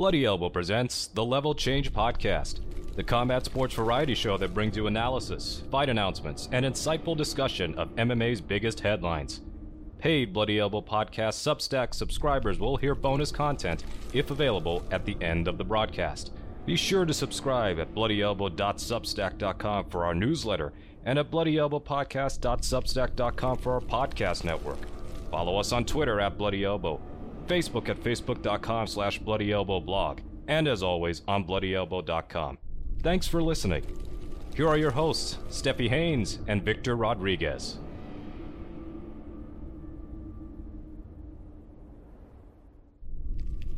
Bloody Elbow presents the Level Change Podcast, the combat sports variety show that brings you analysis, fight announcements, and insightful discussion of MMA's biggest headlines. Paid Bloody Elbow Podcast Substack subscribers will hear bonus content, if available, at the end of the broadcast. Be sure to subscribe at bloodyelbow.substack.com for our newsletter and at bloodyelbowpodcast.substack.com for our podcast network. Follow us on Twitter at Bloody Elbow, Facebook at facebook.com slash bloodyelbowblog, and as always on bloodyelbow.com. Thanks for listening. Here are your hosts, Steffi Haynes and Victor Rodriguez.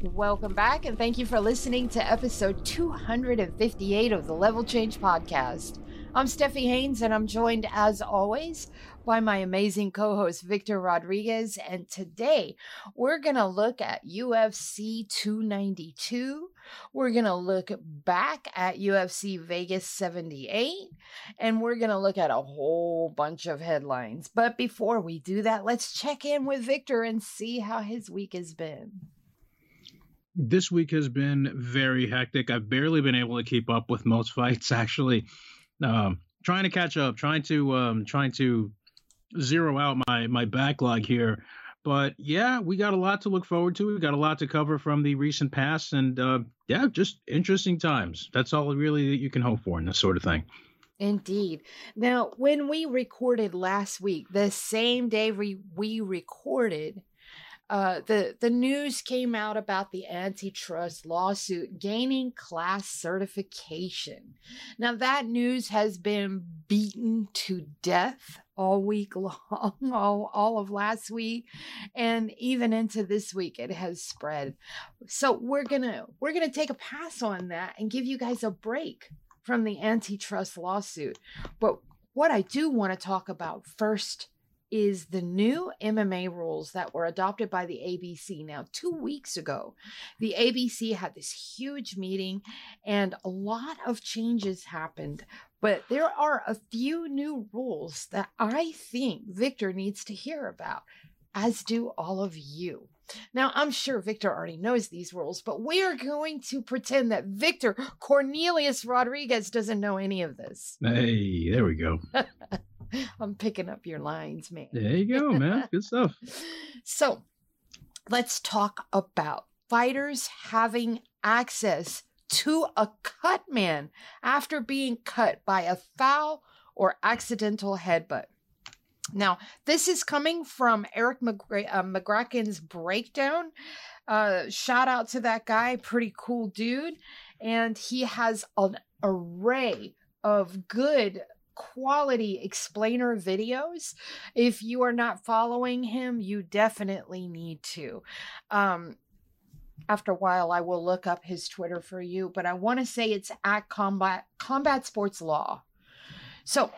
Welcome back, and thank you for listening to episode 258 of the Level Change Podcast. I'm Steffi Haynes, and I'm joined, as always, by my amazing co host, Victor Rodriguez. And today, we're going to look at UFC 292. We're going to look back at UFC Vegas 78, and we're going to look at a whole bunch of headlines. But before we do that, let's check in with Victor and see how his week has been this week has been very hectic. I've barely been able to keep up with most fights. Actually, um, trying to catch up, trying to um, trying to zero out my my backlog here. But yeah, we got a lot to look forward to. We got a lot to cover from the recent past, and uh, yeah, just interesting times. That's all really that you can hope for in this sort of thing. Indeed. Now, when we recorded last week, the same day we, we recorded, uh, the the news came out about the antitrust lawsuit gaining class certification. Now that news has been beaten to death all week long, all, all of last week, and even into this week it has spread. So we're gonna we're gonna take a pass on that and give you guys a break from the antitrust lawsuit. But what I do want to talk about first is the new MMA rules that were adopted by the ABC. Now, two weeks ago, the ABC had this huge meeting and a lot of changes happened. But there are a few new rules that I think Victor needs to hear about, as do all of you. Now, I'm sure Victor already knows these rules, but we are going to pretend that Victor Cornelius Rodriguez doesn't know any of this. Hey, there we go. I'm picking up your lines, man. There you go, man. Good stuff. so let's talk about fighters having access to a cut man after being cut by a foul or accidental headbutt. Now, this is coming from Eric McGra- uh, Magraken's breakdown. Uh, shout out to that guy, pretty cool dude. And he has an array of good quality explainer videos. If you are not following him, you definitely need to. Um, after a while, I will look up his Twitter for you, but I want to say it's at Combat Combat Sports Law. So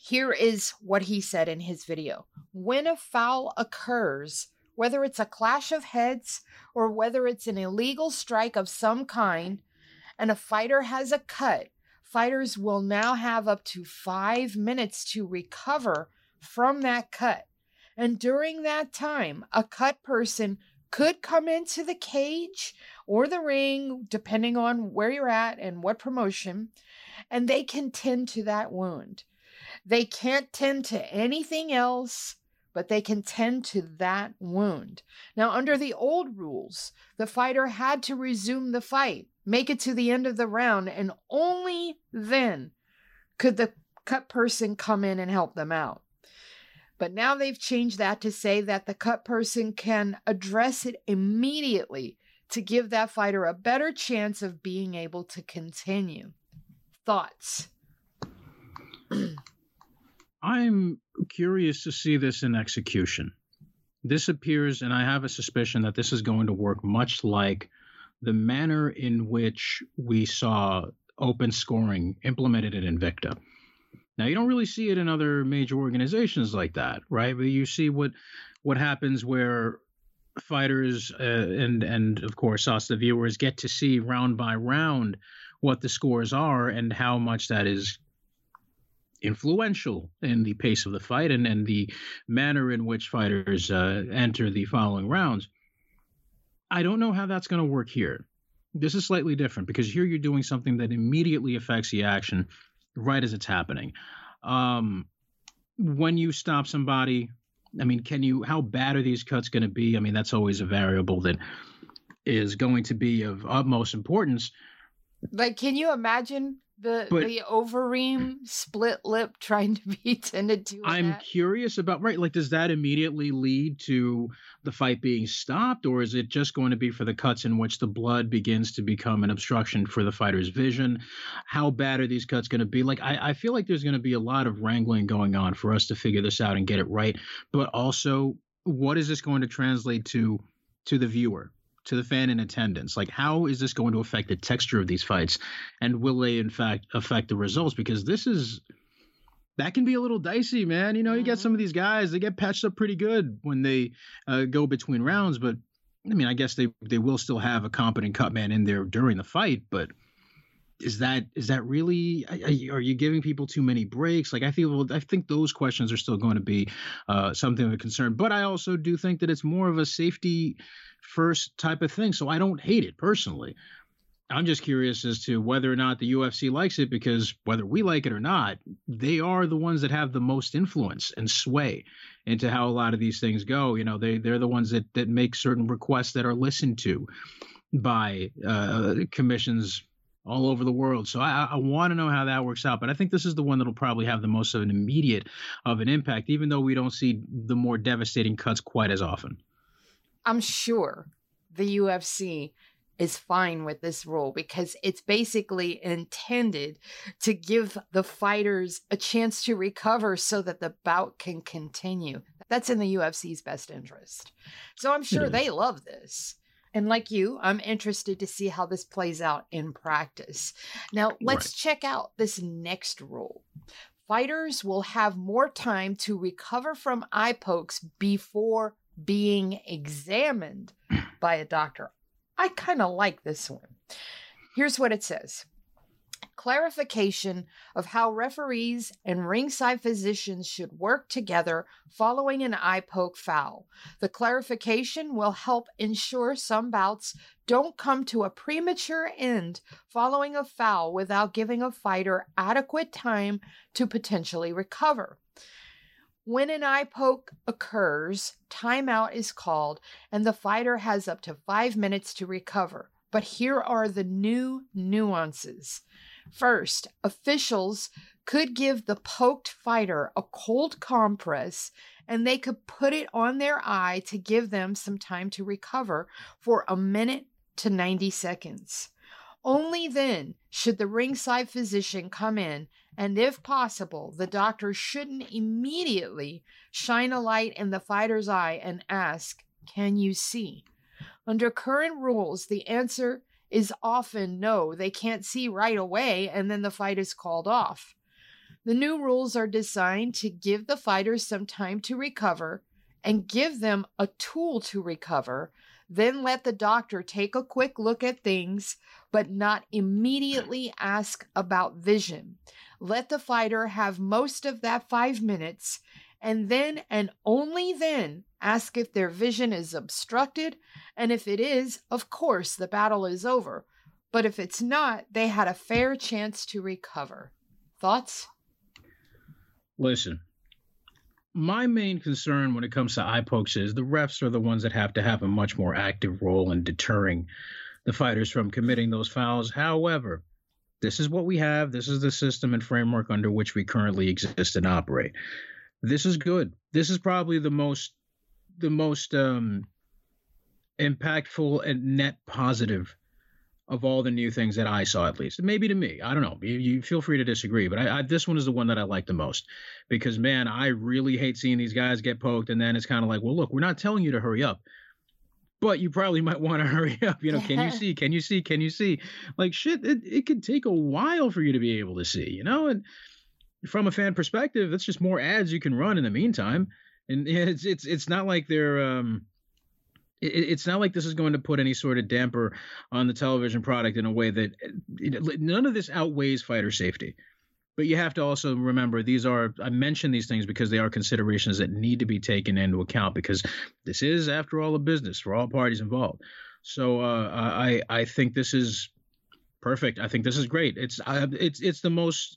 here is what he said in his video. When a foul occurs, whether it's a clash of heads or whether it's an illegal strike of some kind, and a fighter has a cut, fighters will now have up to five minutes to recover from that cut. And during that time, a cut person could come into the cage or the ring, depending on where you're at and what promotion, and they can tend to that wound. They can't tend to anything else, but they can tend to that wound. Now, under the old rules, the fighter had to resume the fight make it to the end of the round, and only then could the cut person come in and help them out. But now they've changed that to say that the cut person can address it immediately to give that fighter a better chance of being able to continue. Thoughts? I'm curious to see this in execution. This appears, and I have a suspicion that this is going to work much like the manner in which we saw open scoring implemented in Invicta. Now you don't really see it in other major organizations like that, right? But you see what what happens where fighters uh, and and of course us the viewers get to see round by round what the scores are and how much that is influential in the pace of the fight and, and the manner in which fighters uh, enter the following rounds. I don't know how that's going to work here. This is slightly different because here you're doing something that immediately affects the action right as it's happening. Um, when you stop somebody, I mean, can you? How bad are these cuts going to be? I mean, that's always a variable that is going to be of utmost importance. Like, can you imagine the But- the overeem split lip trying to be tended to? I'm that? curious about right, like, does that immediately lead to the fight being stopped, or is it just going to be for the cuts in which the blood begins to become an obstruction for the fighter's vision? How bad are these cuts going to be? Like, I, I feel like there's going to be a lot of wrangling going on for us to figure this out and get it right. But also, what is this going to translate to to the viewer? To the fan in attendance, like how is this going to affect the texture of these fights, and will they in fact affect the results? Because this is that can be a little dicey, man. You know, you get some of these guys, they get patched up pretty good when they uh, go between rounds, but I mean, I guess they they will still have a competent cut man in there during the fight, but is that is that really are you- giving people too many breaks? Like i feel i think those questions are still going to be uh, something of a concern but i also do think that it's more of a safety first type of thing so i don't hate it personally. I'm just curious as to whether or not the ufc likes it because whether we like it or not they are the ones that have the most influence and sway into how a lot of these things go. You know they they're the ones that that make certain requests that are listened to by uh, commissions all over the world. So I, I want to know how that works out. But I think this is the one that'll probably have the most of an immediate of an impact, even though we don't see the more devastating cuts quite as often. I'm sure the UFC is fine with this rule because it's basically intended to give the fighters a chance to recover so that the bout can continue. That's in the UFC's best interest. So I'm sure they love this. And like you, I'm interested to see how this plays out in practice. Now, let's check out this next rule. Fighters will have more time to recover from eye pokes before being examined by a doctor. I kind of like this one. Here's what it says clarification of how referees and ringside physicians should work together following an eye poke foul. The clarification will help ensure some bouts don't come to a premature end following a foul without giving a fighter adequate time to potentially recover. When an eye poke occurs, timeout is called and the fighter has up to five minutes to recover. But here are the new nuances. First, officials could give the poked fighter a cold compress and they could put it on their eye to give them some time to recover for a minute to 90 seconds. Only then should the ringside physician come in, and if possible, the doctor shouldn't immediately shine a light in the fighter's eye and ask, Can you see? Under current rules, the answer is often no, they can't see right away, and then the fight is called off. The new rules are designed to give the fighters some time to recover and give them a tool to recover, then let the doctor take a quick look at things, but not immediately ask about vision. Let the fighter have most of that five minutes, and then and only then ask if their vision is obstructed. And if it is, of course, the battle is over. But if it's not, they had a fair chance to recover. Thoughts? Listen, my main concern when it comes to eye pokes is the refs are the ones that have to have a much more active role in deterring the fighters from committing those fouls. However, this is what we have. This is the system and framework under which we currently exist and operate. This is good. This is probably the most the most um impactful and net positive of all the new things that I saw, at least. Maybe to me, I don't know. You, you feel free to disagree, but I, I, this one is the one that I like the most because, man, I really hate seeing these guys get poked, and then it's kind of like, well, look, we're not telling you to hurry up, but you probably might want to hurry up. You know, can you see? Can you see? Can you see? Like shit, it, it could take a while for you to be able to see. You know, and from a fan perspective, that's just more ads you can run in the meantime, and it's it's it's not like they're um it's not like this is going to put any sort of damper on the television product in a way that none of this outweighs fighter safety. But you have to also remember these are, I mention these things because they are considerations that need to be taken into account because this is, after all, a business for all parties involved. So uh, I I think this is perfect. I think this is great. It's uh, it's it's the most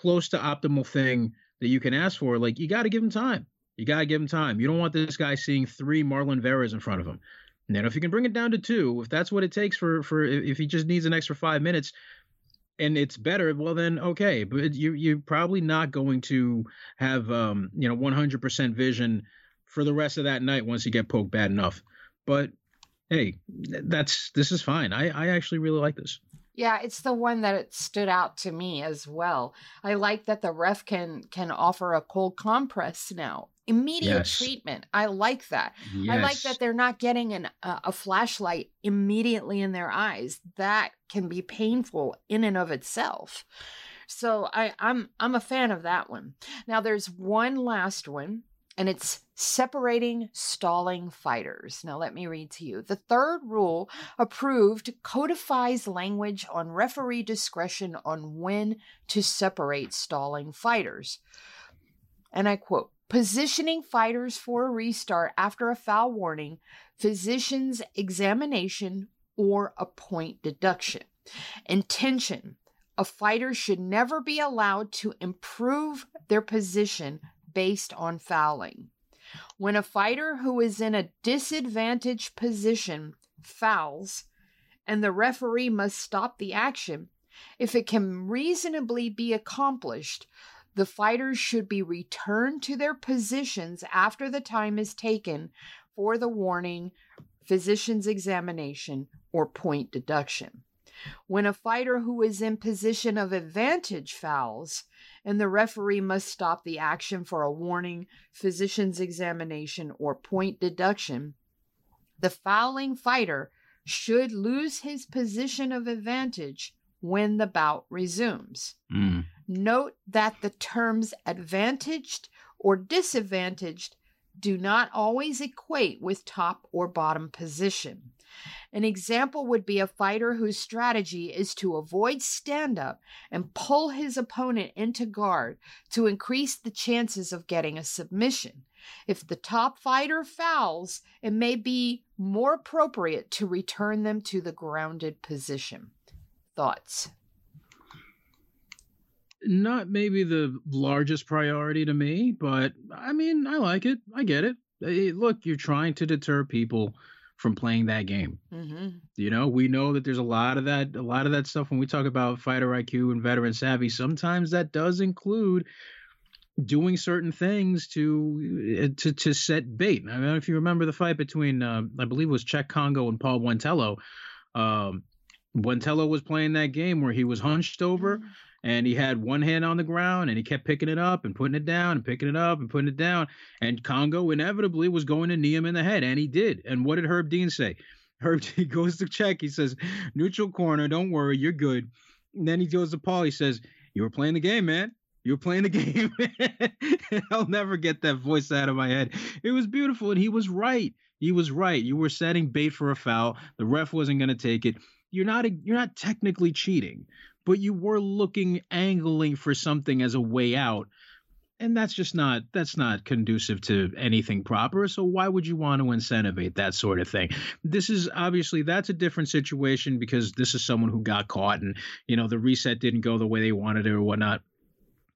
close to optimal thing that you can ask for. Like you got to give him time. You got to give him time. You don't want this guy seeing three Marlon Veras in front of him. And then if you can bring it down to two, if that's what it takes for for if he just needs an extra five minutes, and it's better, well then okay. But you you're probably not going to have um you know 100% vision for the rest of that night once you get poked bad enough. But hey, that's this is fine. I I actually really like this. Yeah, it's the one that it stood out to me as well. I like that the ref can can offer a cold compress now. Immediate yes. treatment. I like that. Yes. I like that they're not getting an, uh, a flashlight immediately in their eyes. That can be painful in and of itself. So I, I'm I'm a fan of that one. Now there's one last one and it's separating stalling fighters. Now, let me read to you. The third rule approved codifies language on referee discretion on when to separate stalling fighters. And I quote Positioning fighters for a restart after a foul warning, physician's examination, or a point deduction. Intention a fighter should never be allowed to improve their position based on fouling. When a fighter who is in a disadvantaged position fouls, and the referee must stop the action, if it can reasonably be accomplished, the fighters should be returned to their positions after the time is taken for the warning, physician's examination, or point deduction. When a fighter who is in position of advantage fouls, and the referee must stop the action for a warning, physician's examination, or point deduction, the fouling fighter should lose his position of advantage when the bout resumes. Mm. Note that the terms advantaged or disadvantaged do not always equate with top or bottom position. An example would be a fighter whose strategy is to avoid stand up and pull his opponent into guard to increase the chances of getting a submission. If the top fighter fouls, it may be more appropriate to return them to the grounded position. Thoughts? Not maybe the largest priority to me, but I mean, I like it. I get it. Look, you're trying to deter people from playing that game. Mm-hmm. You know, we know that there's a lot of that, a lot of that stuff when we talk about fighter IQ and veteran savvy. Sometimes that does include doing certain things to uh, to to set bait. I know if you remember the fight between, uh, I believe it was Cheick Kongo and Paul Buentello. Um, Buentello was playing that game where he was hunched over. Mm-hmm and he had one hand on the ground and he kept picking it up and putting it down and picking it up and putting it down. And Kongo inevitably was going to knee him in the head, and he did. And what did Herb Dean say? Herb he goes to check. He says, "Neutral corner, don't worry, you're good." And then he goes to Paul. He says, "You were playing the game, man." You were playing the game. I'll never get that voice out of my head. It was beautiful, and he was right. He was right. You were setting bait for a foul. The ref wasn't going to take it. You're not. A, you're not technically cheating, but you were looking angling for something as a way out. And that's just not that's not conducive to anything proper. So why would you want to incentivate that sort of thing? This is obviously that's a different situation because this is someone who got caught and you know the reset didn't go the way they wanted it or whatnot.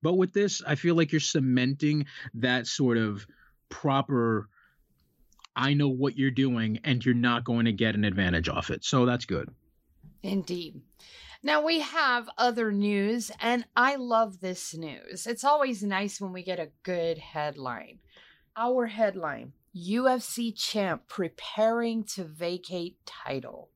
But with this i feel like you're cementing that sort of proper i know what you're doing and you're not going to get an advantage off it. So that's good. Indeed now we have other news, and I love this news. It's always nice when we get a good headline. Our headline UFC champ preparing to vacate title.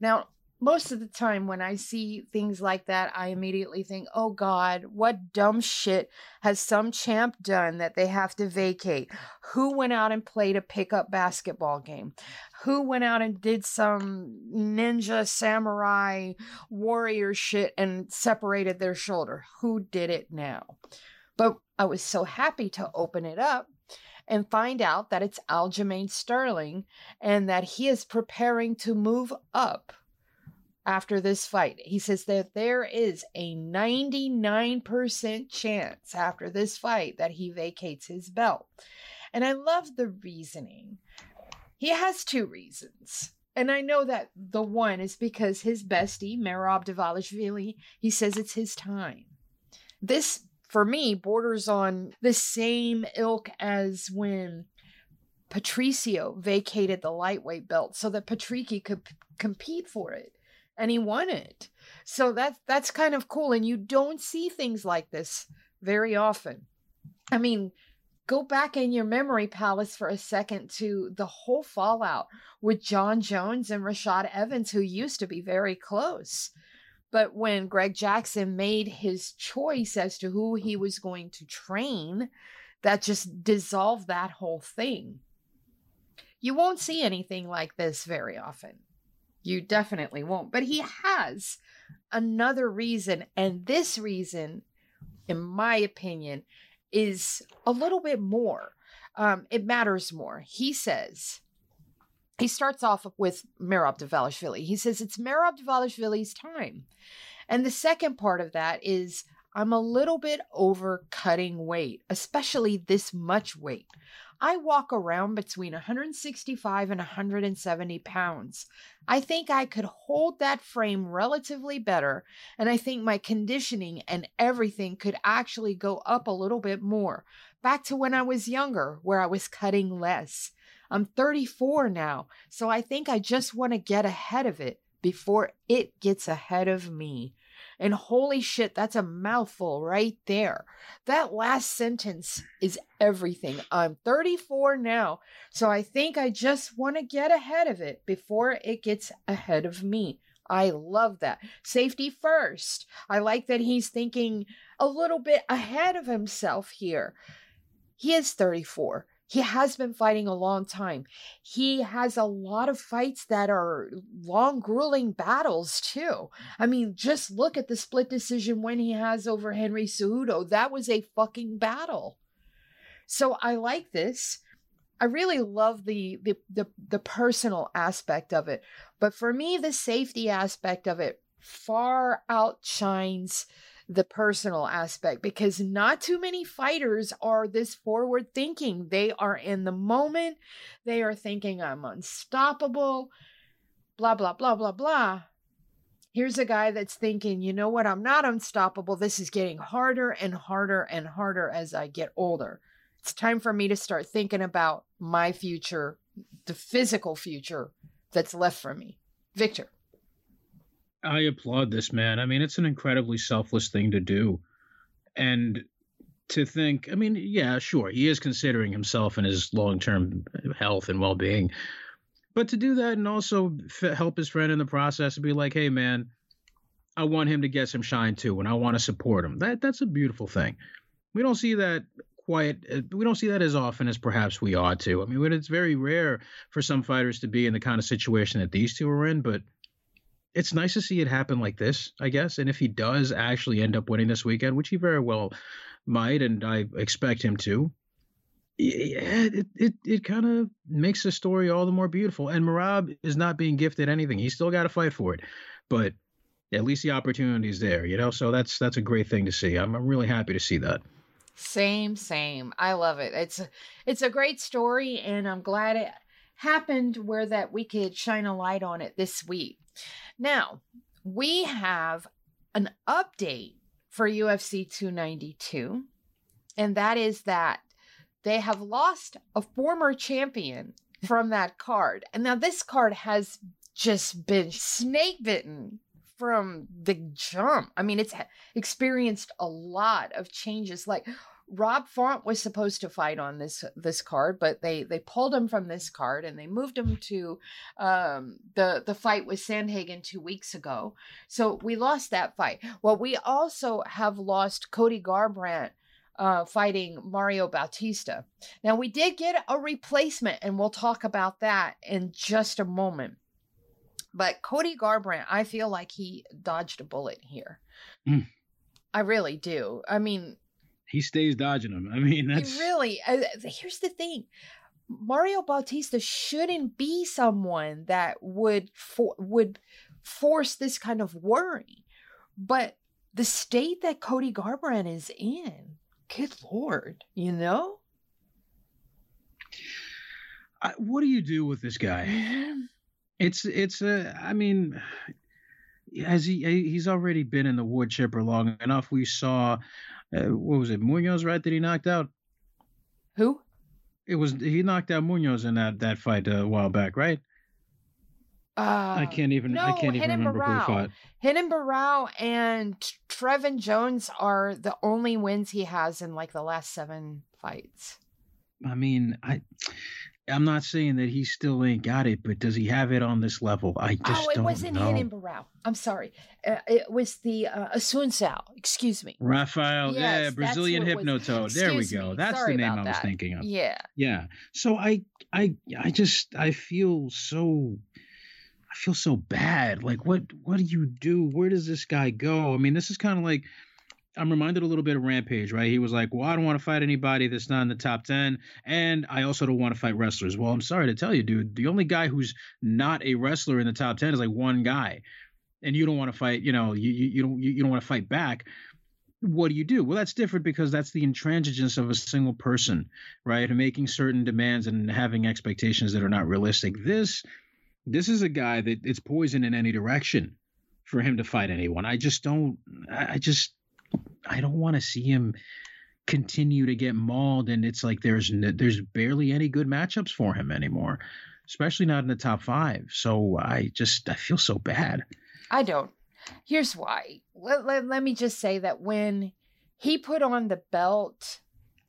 Now, most of the time when I see things like that, I immediately think, oh God, what dumb shit has some champ done that they have to vacate? Who went out and played a pickup basketball game? Who went out and did some ninja samurai warrior shit and separated their shoulder? Who did it now? But I was so happy to open it up and find out that it's Aljamain Sterling and that he is preparing to move up after this fight. He says that there is a 99% chance after this fight that he vacates his belt. And I love the reasoning. He has two reasons. And I know that the one is because his bestie, Merab Dvalishvili, he says it's his time. This, for me, borders on the same ilk as when Patricio vacated the lightweight belt so that Patricky could p- compete for it. And he won it. So that's that's kind of cool. And you don't see things like this very often. I mean, go back in your memory palace for a second to the whole fallout with Jon Jones and Rashad Evans, who used to be very close. But when Greg Jackson made his choice as to who he was going to train, that just dissolved that whole thing. You won't see anything like this very often. You definitely won't. But he has another reason, and this reason, in my opinion, is a little bit more. Um, it matters more. He says, he starts off with Merab Dvalishvili. He says it's Merab Dvalishvili's time. And the second part of that is I'm a little bit over cutting weight, especially this much weight. I walk around between 165 and 170 pounds. I think I could hold that frame relatively better, and I think my conditioning and everything could actually go up a little bit more, back to when I was younger, where I was cutting less. I'm 34 now, so I think I just want to get ahead of it before it gets ahead of me. And holy shit, that's a mouthful right there. That last sentence is everything. I'm 34 now, so I think I just want to get ahead of it before it gets ahead of me. I love that. Safety first. I like that he's thinking a little bit ahead of himself here. He is 34. He has been fighting a long time. He has a lot of fights that are long, grueling battles, too. I mean, just look at the split decision when he has over Henry Cejudo. That was a fucking battle. So I like this. I really love the, the the the personal aspect of it. But for me, the safety aspect of it far outshines the personal aspect because not too many fighters are this forward thinking. They are in the moment, they are thinking, I'm unstoppable, blah, blah, blah, blah, blah. Here's a guy that's thinking, you know what, I'm not unstoppable. This is getting harder and harder and harder as I get older. It's time for me to start thinking about my future, the physical future that's left for me. Victor. I applaud this man. I mean, it's an incredibly selfless thing to do. And to think, I mean, yeah, sure, he is considering himself and his long term health and well being. But to do that and also f- help his friend in the process and be like, hey, man, I want him to get some shine too, and I want to support him. That That's a beautiful thing. We don't see that quite uh, we don't see that as often as perhaps we ought to. I mean, it's very rare for some fighters to be in the kind of situation that these two are in, but it's nice to see it happen like this, I guess. And if he does actually end up winning this weekend, which he very well might, and I expect him to, yeah, it it, it kind of makes the story all the more beautiful. And Merab is not being gifted anything; he's still got to fight for it, but at least the opportunity is there, you know. So that's that's a great thing to see. I'm, I'm really happy to see that. Same, same. I love it. It's it's a great story, and I'm glad it happened where that we could shine a light on it this week. Now, we have an update for UFC 292, and that is that they have lost a former champion from that card. And now this card has just been snake bitten from the jump. I mean, it's experienced a lot of changes. Like Rob Font was supposed to fight on this this card, but they they pulled him from this card and they moved him to um, the the fight with Sandhagen two weeks ago. So we lost that fight. Well, we also have lost Cody Garbrandt uh, fighting Mario Bautista. Now we did get a replacement, and we'll talk about that in just a moment. But Cody Garbrandt, I feel like he dodged a bullet here. Mm. I really do. I mean, he stays dodging them. I mean, that's really. Uh, here's the thing. Mario Bautista shouldn't be someone that would for, would force this kind of worry. But the state that Cody Garbrandt is in, good lord, you know? I, what do you do with this guy? It's it's a. I mean, has he he's already been in the wood chipper long enough. We saw, uh, what was it, Munoz, right? That he knocked out. Who? It was he knocked out Munoz in that that fight uh, a while back, right? Uh, I can't even. no, I can't even remember who Barao. fought. Renan Barao and Trevin Jones are the only wins he has in like the last seven fights. I mean, I. I'm not saying that he still ain't got it, but does he have it on this level? I just oh, it don't wasn't know. Renan Barao. I'm sorry. Uh, it was the uh, Assunção. Excuse me. Rafael, Yes, yeah, Brazilian who it was. Hypnotoad. There we go. me. That's Sorry the name I was that. thinking of. Yeah. Yeah. So I I I just I feel so I feel so bad. Like what what do you do? Where does this guy go? I mean, this is kind of like I'm reminded a little bit of Rampage, right? He was like, "Well, I don't want to fight anybody that's not in the top 10, and I also don't want to fight wrestlers." Well, I'm sorry to tell you, dude, the only guy who's not a wrestler in the top 10 is like one guy. And you don't want to fight, you know, you you, you don't you, you don't want to fight back what do you do? Well, that's different because that's the intransigence of a single person, right? And making certain demands and having expectations that are not realistic. This, this is a guy that it's poison in any direction for him to fight anyone. I just don't. I just, I don't want to see him continue to get mauled. And it's like there's there's barely any good matchups for him anymore, especially not in the top five. So I just I feel so bad. I don't. Here's why. Let, let, let me just say that when he put on the belt,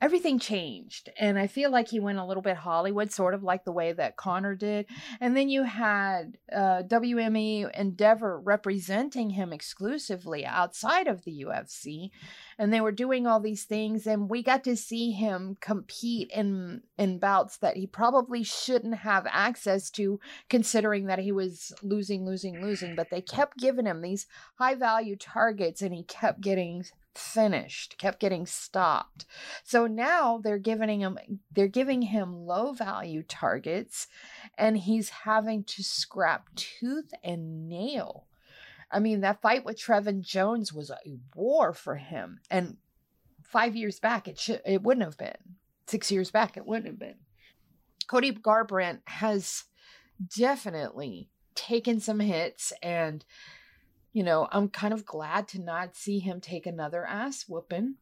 everything changed. And I feel like he went a little bit Hollywood, sort of like the way that Conor did. And then you had uh, WME Endeavor representing him exclusively outside of the UFC. And they were doing all these things. And we got to see him compete in, in bouts that he probably shouldn't have access to, considering that he was losing, losing, losing. But they kept giving him these high value targets and he kept getting finished kept getting stopped. So now they're giving him they're giving him low value targets and he's having to scrap tooth and nail. I mean that fight with trevin jones was a war for him and five years back it should it wouldn't have been. Six years back it wouldn't have been. Cody garbrandt has definitely taken some hits and you know, I'm kind of glad to not see him take another ass whooping.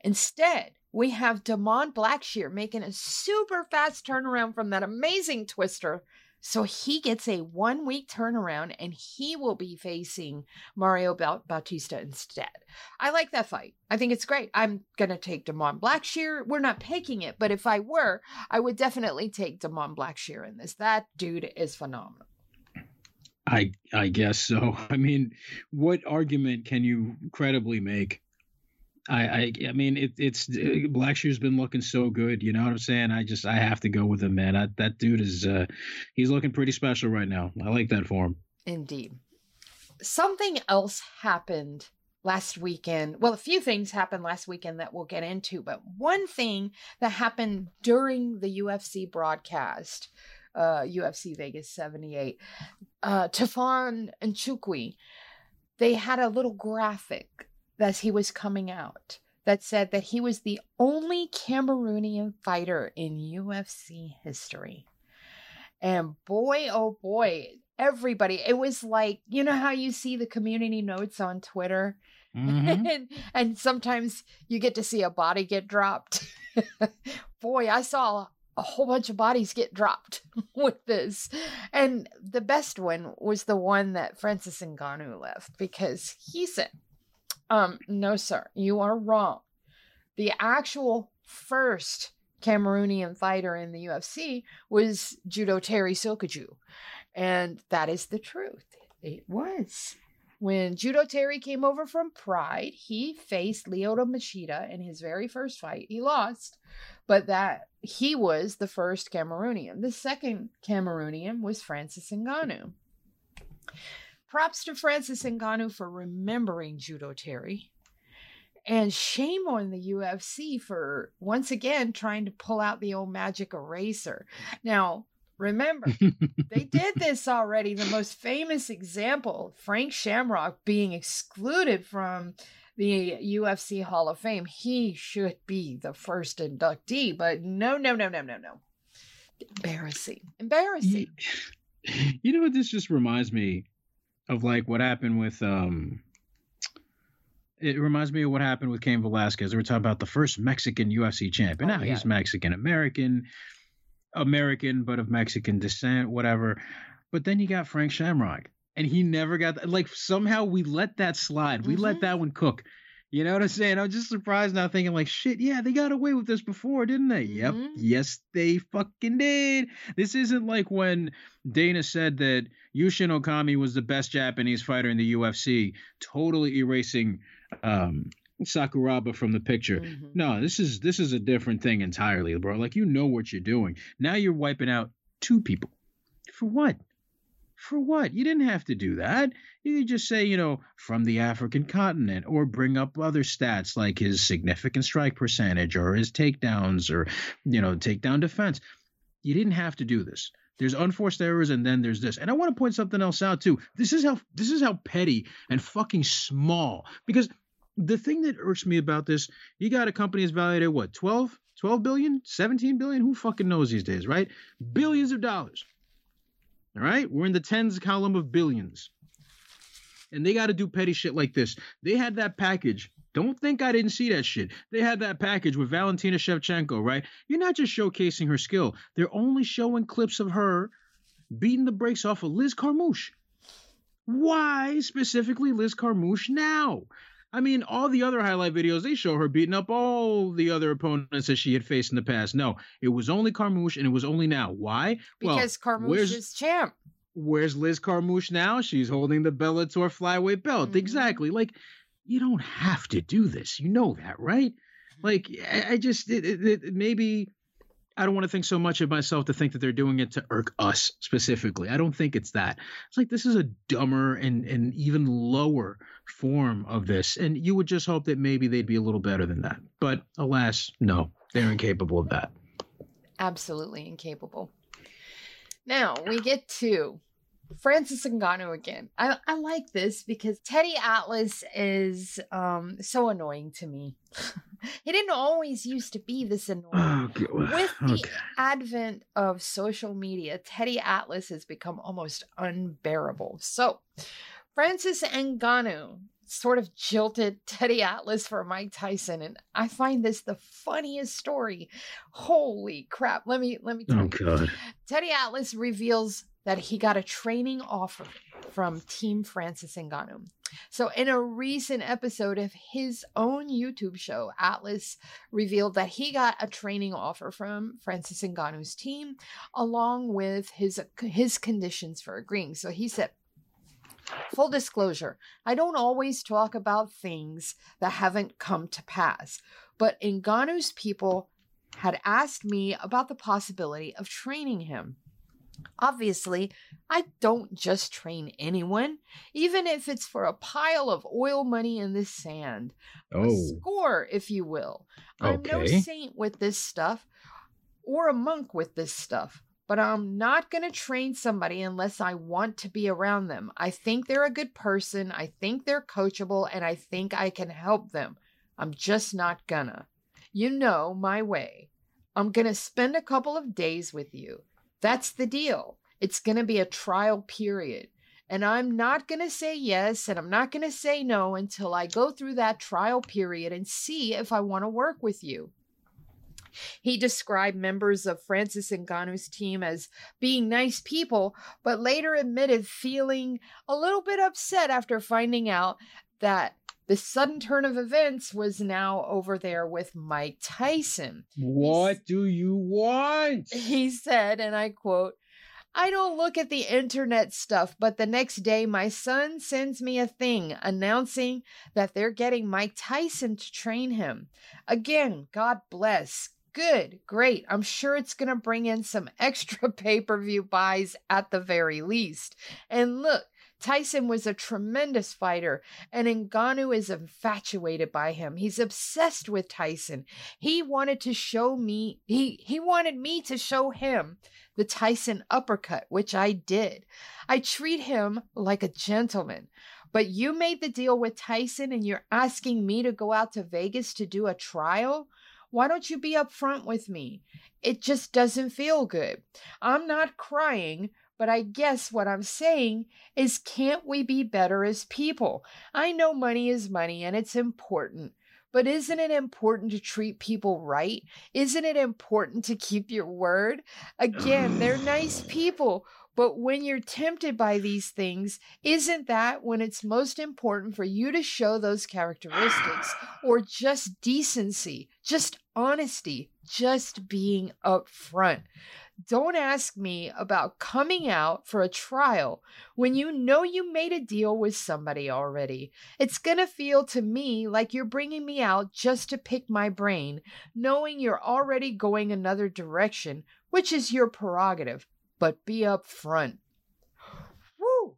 Instead, we have Damon Blackshear making a super fast turnaround from that amazing twister. So he gets a one week turnaround and he will be facing Mario Bautista instead. I like that fight. I think it's great. I'm going to take Damon Blackshear. We're not picking it, but if I were, I would definitely take Damon Blackshear in this. That dude is phenomenal. I I guess so. I mean, what argument can you credibly make? I I, I mean, it, it's Blackshear's been looking so good. You know what I'm saying? I just I have to go with him, man. I, that dude is uh he's looking pretty special right now. I like that for him. Indeed. Something else happened last weekend. Well, a few things happened last weekend that we'll get into, but one thing that happened during the UFC broadcast uh, UFC Vegas 78, uh, Tefan and Chukwi, they had a little graphic as he was coming out that said that he was the only Cameroonian fighter in UFC history. And boy, oh boy, everybody, it was like, you know how you see the community notes on Twitter? Mhm. and, and sometimes you get to see a body get dropped. boy, I saw a whole bunch of bodies get dropped with this. And the best one was the one that Francis Ngannou left because he said, um, no, sir, you are wrong. The actual first Cameroonian fighter in the UFC was Judo Thierry Sokoudjou. And that is the truth. It was. When Judo Terry came over from Pride, he faced Lyoto Machida in his very first fight. He lost, but that he was the first Cameroonian. The second Cameroonian was Francis Ngannou. Props to Francis Ngannou for remembering Judo Thierry. And shame on the UFC for once again trying to pull out the old magic eraser. Now, remember, they did this already. The most famous example, Frank Shamrock being excluded from the UFC Hall of Fame. He should be the first inductee, but no, no, no, no, no, no. Embarrassing. Embarrassing. You know what this just reminds me of like what happened with um it reminds me of what happened with Cain Velasquez. We were talking about the first Mexican UFC champion. Oh, now yeah. he's Mexican American, American, but of Mexican descent, whatever. But then you got Frank Shamrock, and he never got that. like somehow we let that slide. We Mhm. let that one cook. You know what I'm saying? I'm just surprised now, thinking like, shit, yeah, they got away with this before, didn't they? Yep, Mhm. yes, they fucking did. This isn't like when Dana said that Yushin Okami was the best Japanese fighter in the UFC, totally erasing um, Sakuraba from the picture. Mhm. No, this is this is a different thing entirely, bro. Like you know what you're doing. Now you're wiping out two people. For what? For what? You didn't have to do that. You could just say, you know, from the African continent, or bring up other stats like his significant strike percentage or his takedowns or, you know, takedown defense. You didn't have to do this. There's unforced errors, and then there's this. And I want to point something else out too. This is how this is how petty and fucking small. Because the thing that irks me about this, you got a company that's valued at what, 12, 12 billion, 17 billion? Who fucking knows these days, right? Billions of dollars. All right? We're in the tens column of billions. And they got to do petty shit like this. They had that package. Don't think I didn't see that shit. They had that package with Valentina Shevchenko, right? You're not just showcasing her skill, they're only showing clips of her beating the brakes off of Liz Carmouche. Why specifically Liz Carmouche now? I mean, all the other highlight videos, they show her beating up all the other opponents that she had faced in the past. No, it was only Carmouche and it was only now. Why? Well, Because Carmouche where's- is champ. Where's Liz Carmouche now? She's holding the Bellator flyweight belt. Mhm. Exactly. Like, you don't have to do this. You know that, right? Like, I, I just it, it, it, maybe I don't want to think so much of myself to think that they're doing it to irk us specifically. I don't think it's that. It's like this is a dumber and and even lower form of this, and you would just hope that maybe they'd be a little better than that. But alas, no, they're incapable of that. Absolutely incapable. Now we get to Francis Ngannou again. I, I like this because Teddy Atlas is um so annoying to me. he didn't always used to be this annoying. Oh, God. With the okay. advent of social media, Teddy Atlas has become almost unbearable. So, Francis Ngannou sort of jilted Teddy Atlas for Mike Tyson, and I find this the funniest story. Holy crap! Let me let me tell Oh. God. Teddy Atlas reveals that he got a training offer from Team Francis Ngannou. So, in a recent episode of his own YouTube show, Atlas revealed that he got a training offer from Francis Ngannou's team, along with his his conditions for agreeing. So he said. Full disclosure, I don't always talk about things that haven't come to pass, but Ngannou's people had asked me about the possibility of training him. Obviously, I don't just train anyone, even if it's for a pile of oil money in the sand. A Oh. score, if you will. I'm no saint with this stuff or a monk with this stuff, but I'm not going to train somebody unless I want to be around them. I think they're a good person, I think they're coachable, and I think I can help them. I'm just not gonna. You know my way. I'm going to spend a couple of days with you. That's the deal. It's going to be a trial period. And I'm not going to say yes and I'm not going to say no until I go through that trial period and see if I want to work with you. He described members of Francis Ngannou's team as being nice people, but later admitted feeling a little bit upset after finding out that the sudden turn of events was now over there with Mike Tyson. What do you want? He said, and I quote, I don't look at the internet stuff, but the next day my son sends me a thing announcing that they're getting Mike Tyson to train him. Again, God bless. Good, great. I'm sure it's going to bring in some extra pay per view buys at the very least. And look, Tyson was a tremendous fighter, and Ngannou is infatuated by him. He's obsessed with Tyson. He wanted to show me, he, he wanted me to show him the Tyson uppercut, which I did. I treat him like a gentleman. But you made the deal with Tyson and you're asking me to go out to Vegas to do a trial? Why don't you be upfront with me? It just doesn't feel good. I'm not crying, But I guess what I'm saying is, can't we be better as people? I know money is money and it's important. But isn't it important to treat people right? Isn't it important to keep your word? Again, they're nice people. But when you're tempted by these things, isn't that when it's most important for you to show those characteristics or just decency, just honesty, just being upfront? Don't ask me about coming out for a trial when you know you made a deal with somebody already. It's going to feel to me like you're bringing me out just to pick my brain, knowing you're already going another direction, which is your prerogative, but be upfront. Woo!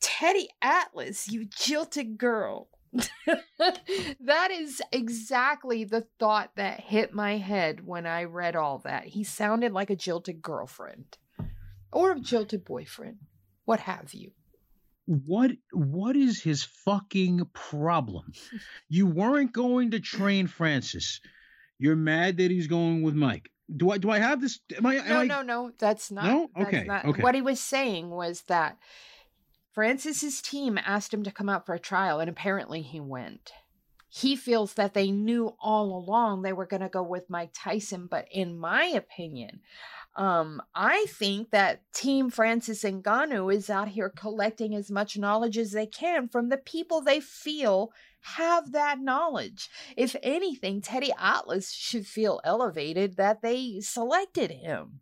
Teddy Atlas, you jilted girl. that is exactly the thought that hit my head when I read all that. He sounded like a jilted girlfriend or a jilted boyfriend, what have you. What what is his fucking problem? you weren't going to train Francis. You're mad that he's going with Mike. Do I do I have this? Am I? No, I, no, no. That's not. No? that's Okay, not- okay. What he was saying was that Francis's team asked him to come out for a trial, and apparently he went. He feels that they knew all along they were going to go with Mike Tyson, but in my opinion, um, I think that Team Francis and Ngannou is out here collecting as much knowledge as they can from the people they feel have that knowledge. If anything, Teddy Atlas should feel elevated that they selected him.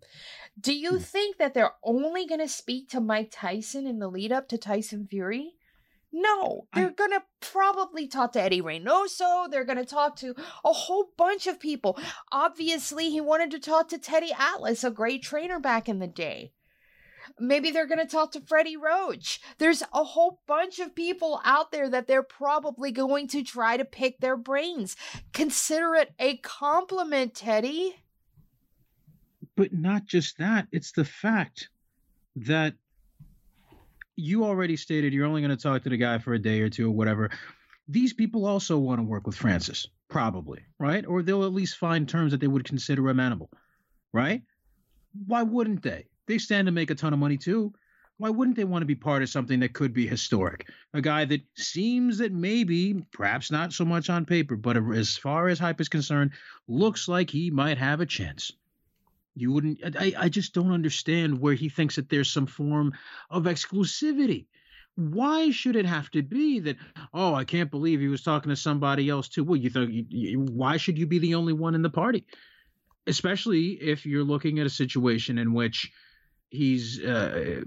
Do you Hmm. think that they're only going to speak to Mike Tyson in the lead up to Tyson Fury? No, they're going to probably talk to Eddie Reynoso. They're going to talk to a whole bunch of people. Obviously, he wanted to talk to Teddy Atlas, a great trainer back in the day. Maybe they're going to talk to Freddie Roach. There's a whole bunch of people out there that they're probably going to try to pick their brains. Consider it a compliment, Teddy. but not just that. It's the fact that you already stated you're only going to talk to the guy for a day or two or whatever. These people also want to work with Francis, probably, right? Or they'll at least find terms that they would consider amenable, right? Why wouldn't they? They stand to make a ton of money too. Why wouldn't they want to be part of something that could be historic? A guy that seems that maybe, perhaps not so much on paper, but as far as hype is concerned, looks like he might have a chance. You wouldn't. I, I just don't understand where he thinks that there's some form of exclusivity. Why should it have to be that? Oh, I can't believe he was talking to somebody else too. Well, you think? Why should you be the only one in the party? Especially if you're looking at a situation in which he's uh,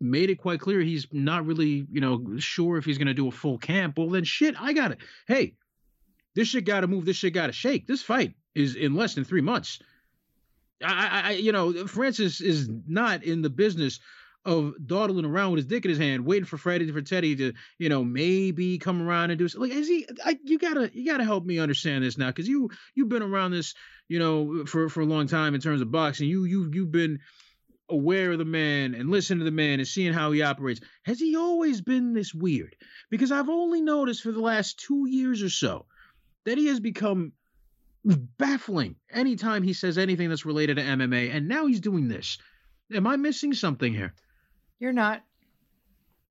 made it quite clear he's not really, you know, sure if he's going to do a full camp. Well, then shit, I got it. Hey, this shit got to move. This shit got to shake. This fight is in less than three months. I, I, you know, Francis is not in the business of dawdling around with his dick in his hand, waiting for Freddie for Teddy to, you know, maybe come around and do something. Like, is he? I, you gotta, you gotta help me understand this now, because you, you've been around this, you know, for for a long time in terms of boxing. You, you, you've been aware of the man and listening to the man and seeing how he operates. Has he always been this weird? Because I've only noticed for the last two years or so that he has become baffling anytime he says anything that's related to MMA, and now he's doing this. Am I missing something here? You're not.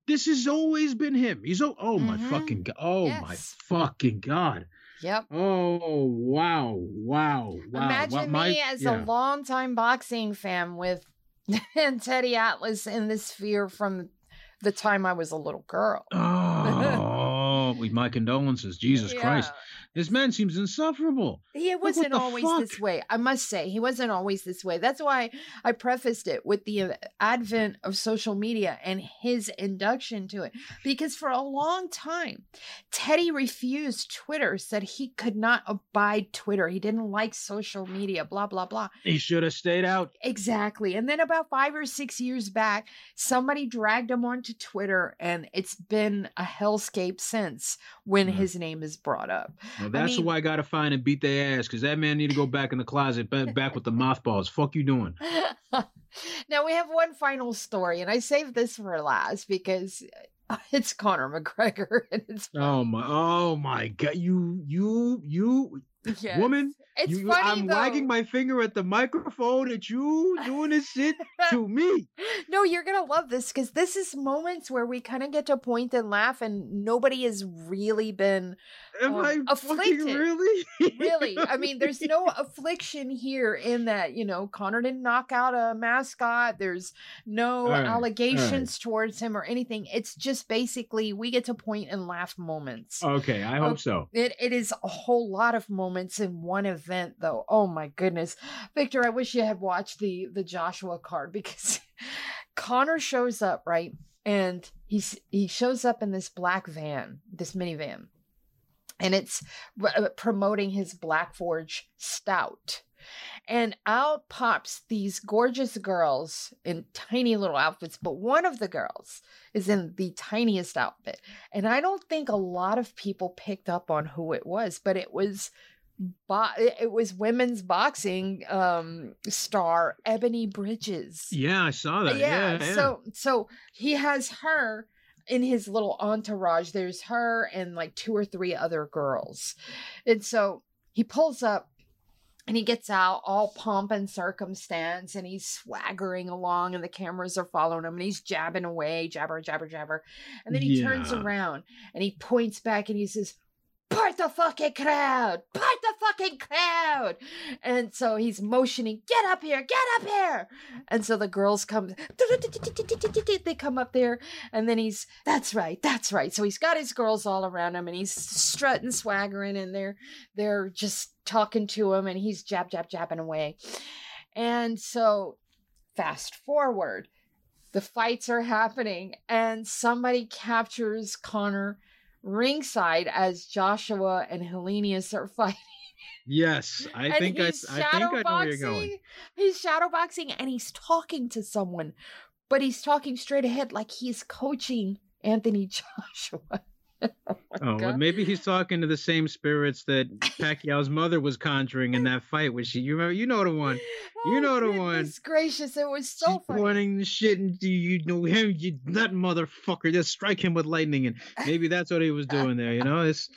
This has always been him. He's oh, oh my Mhm. fucking god. Oh my fucking god. Yep. Oh wow, wow, wow. Imagine Well, my- me as yeah. a longtime boxing fan with Teddy Atlas in the sphere from the time I was a little girl. Oh, with my condolences. Jesus Christ. This man seems insufferable. He wasn't the always fuck? this way. I must say, he wasn't always this way. That's why I prefaced it with the uh, advent of social media and his induction to it. Because for a long time, Teddy refused Twitter, said he could not abide Twitter. He didn't like social media, blah, blah, blah. He should have stayed out. Exactly. And then about five or six years back, somebody dragged him onto Twitter, and it's been a hellscape since when Mhm. his name is brought up. Well, that's mean- why I gotta find and beat their ass, because that man need to go back in the closet, back with the mothballs. Fuck you doing? now we have one final story, and I saved this for last because It's Conor McGregor, and it's Oh my! Oh my God! You you you yes. woman! It's you, funny I'm though. wagging my finger at the microphone at you doing this shit to me. no, you're gonna love this because this is moments where we kind of get to point and laugh, and nobody has really been Am Um, I afflicted. really? really. I mean, there's no affliction here in that you know Conor didn't knock out a mascot. There's no right, all allegations towards him or anything. It's just basically we get to point and laugh moments. Okay, I hope so. It it is a whole lot of moments in one event though. Oh my goodness. Victor, I wish you had watched the the Joshua card because Conor shows up, right? And he's he shows up in this black van, this minivan. And it's uh, promoting his Black Forge stout. And out pops these gorgeous girls in tiny little outfits, but one of the girls is in the tiniest outfit. And I don't think a lot of people picked up on who it was, but it was bo- it was women's boxing um star Ebony Bridges. Yeah, I saw that. Yeah, yeah. So so he has her in his little entourage. There's her and like two or three other girls. And so he pulls up and he gets out all pomp and circumstance and he's swaggering along and the cameras are following him and he's jabbing away, jabber, jabber, jabber. And then he turns around and he points back and he says, Part the fucking crowd! Part the fucking crowd! And so he's motioning, get up here, get up here! And so the girls come, they come up there, and then he's, that's right, that's right. So he's got his girls all around him, and he's strutting, swaggering, and they're they're just talking to him, and he's jab, jab, jabbing away. And so, fast forward, the fights are happening, and somebody captures Conor ringside as Joshua and Helenius are fighting. Yes, I and think I, he's I think I know where you're going. He's shadowboxing and he's talking to someone, but he's talking straight ahead like he's coaching Anthony Joshua. oh Oh, well, maybe he's talking to the same spirits that Pacquiao's mother was conjuring in that fight. Was she? You remember? You know the one. You Oh, know the one. gracious, it was so She's funny. pointing the shit into you. You know him. You that motherfucker. Just strike him with lightning, and maybe that's what he was doing there. You know, it's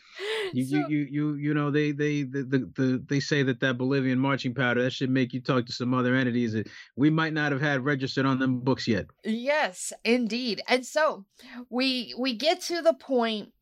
you, So- you, you, you, you know, they, they, the, the, the, they say that that Bolivian marching powder that should make you talk to some other entities that we might not have had registered on them books yet. Yes, indeed. And so we we get to the point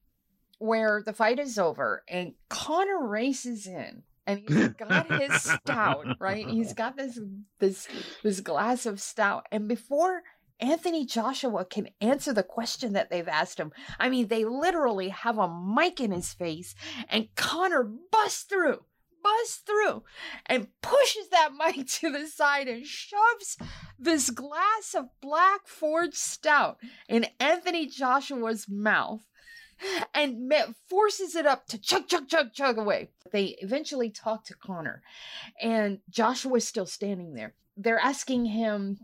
where the fight is over and Conor races in and he's got his stout, right? He's got this this this glass of stout and before Anthony Joshua can answer the question that they've asked him. I mean, they literally have a mic in his face and Conor busts through busts through and pushes that mic to the side and shoves this glass of black forge stout in Anthony Joshua's mouth and forces it up to chug, chug, chug, chug away. They eventually talk to Conor, and Joshua's still standing there. They're asking him,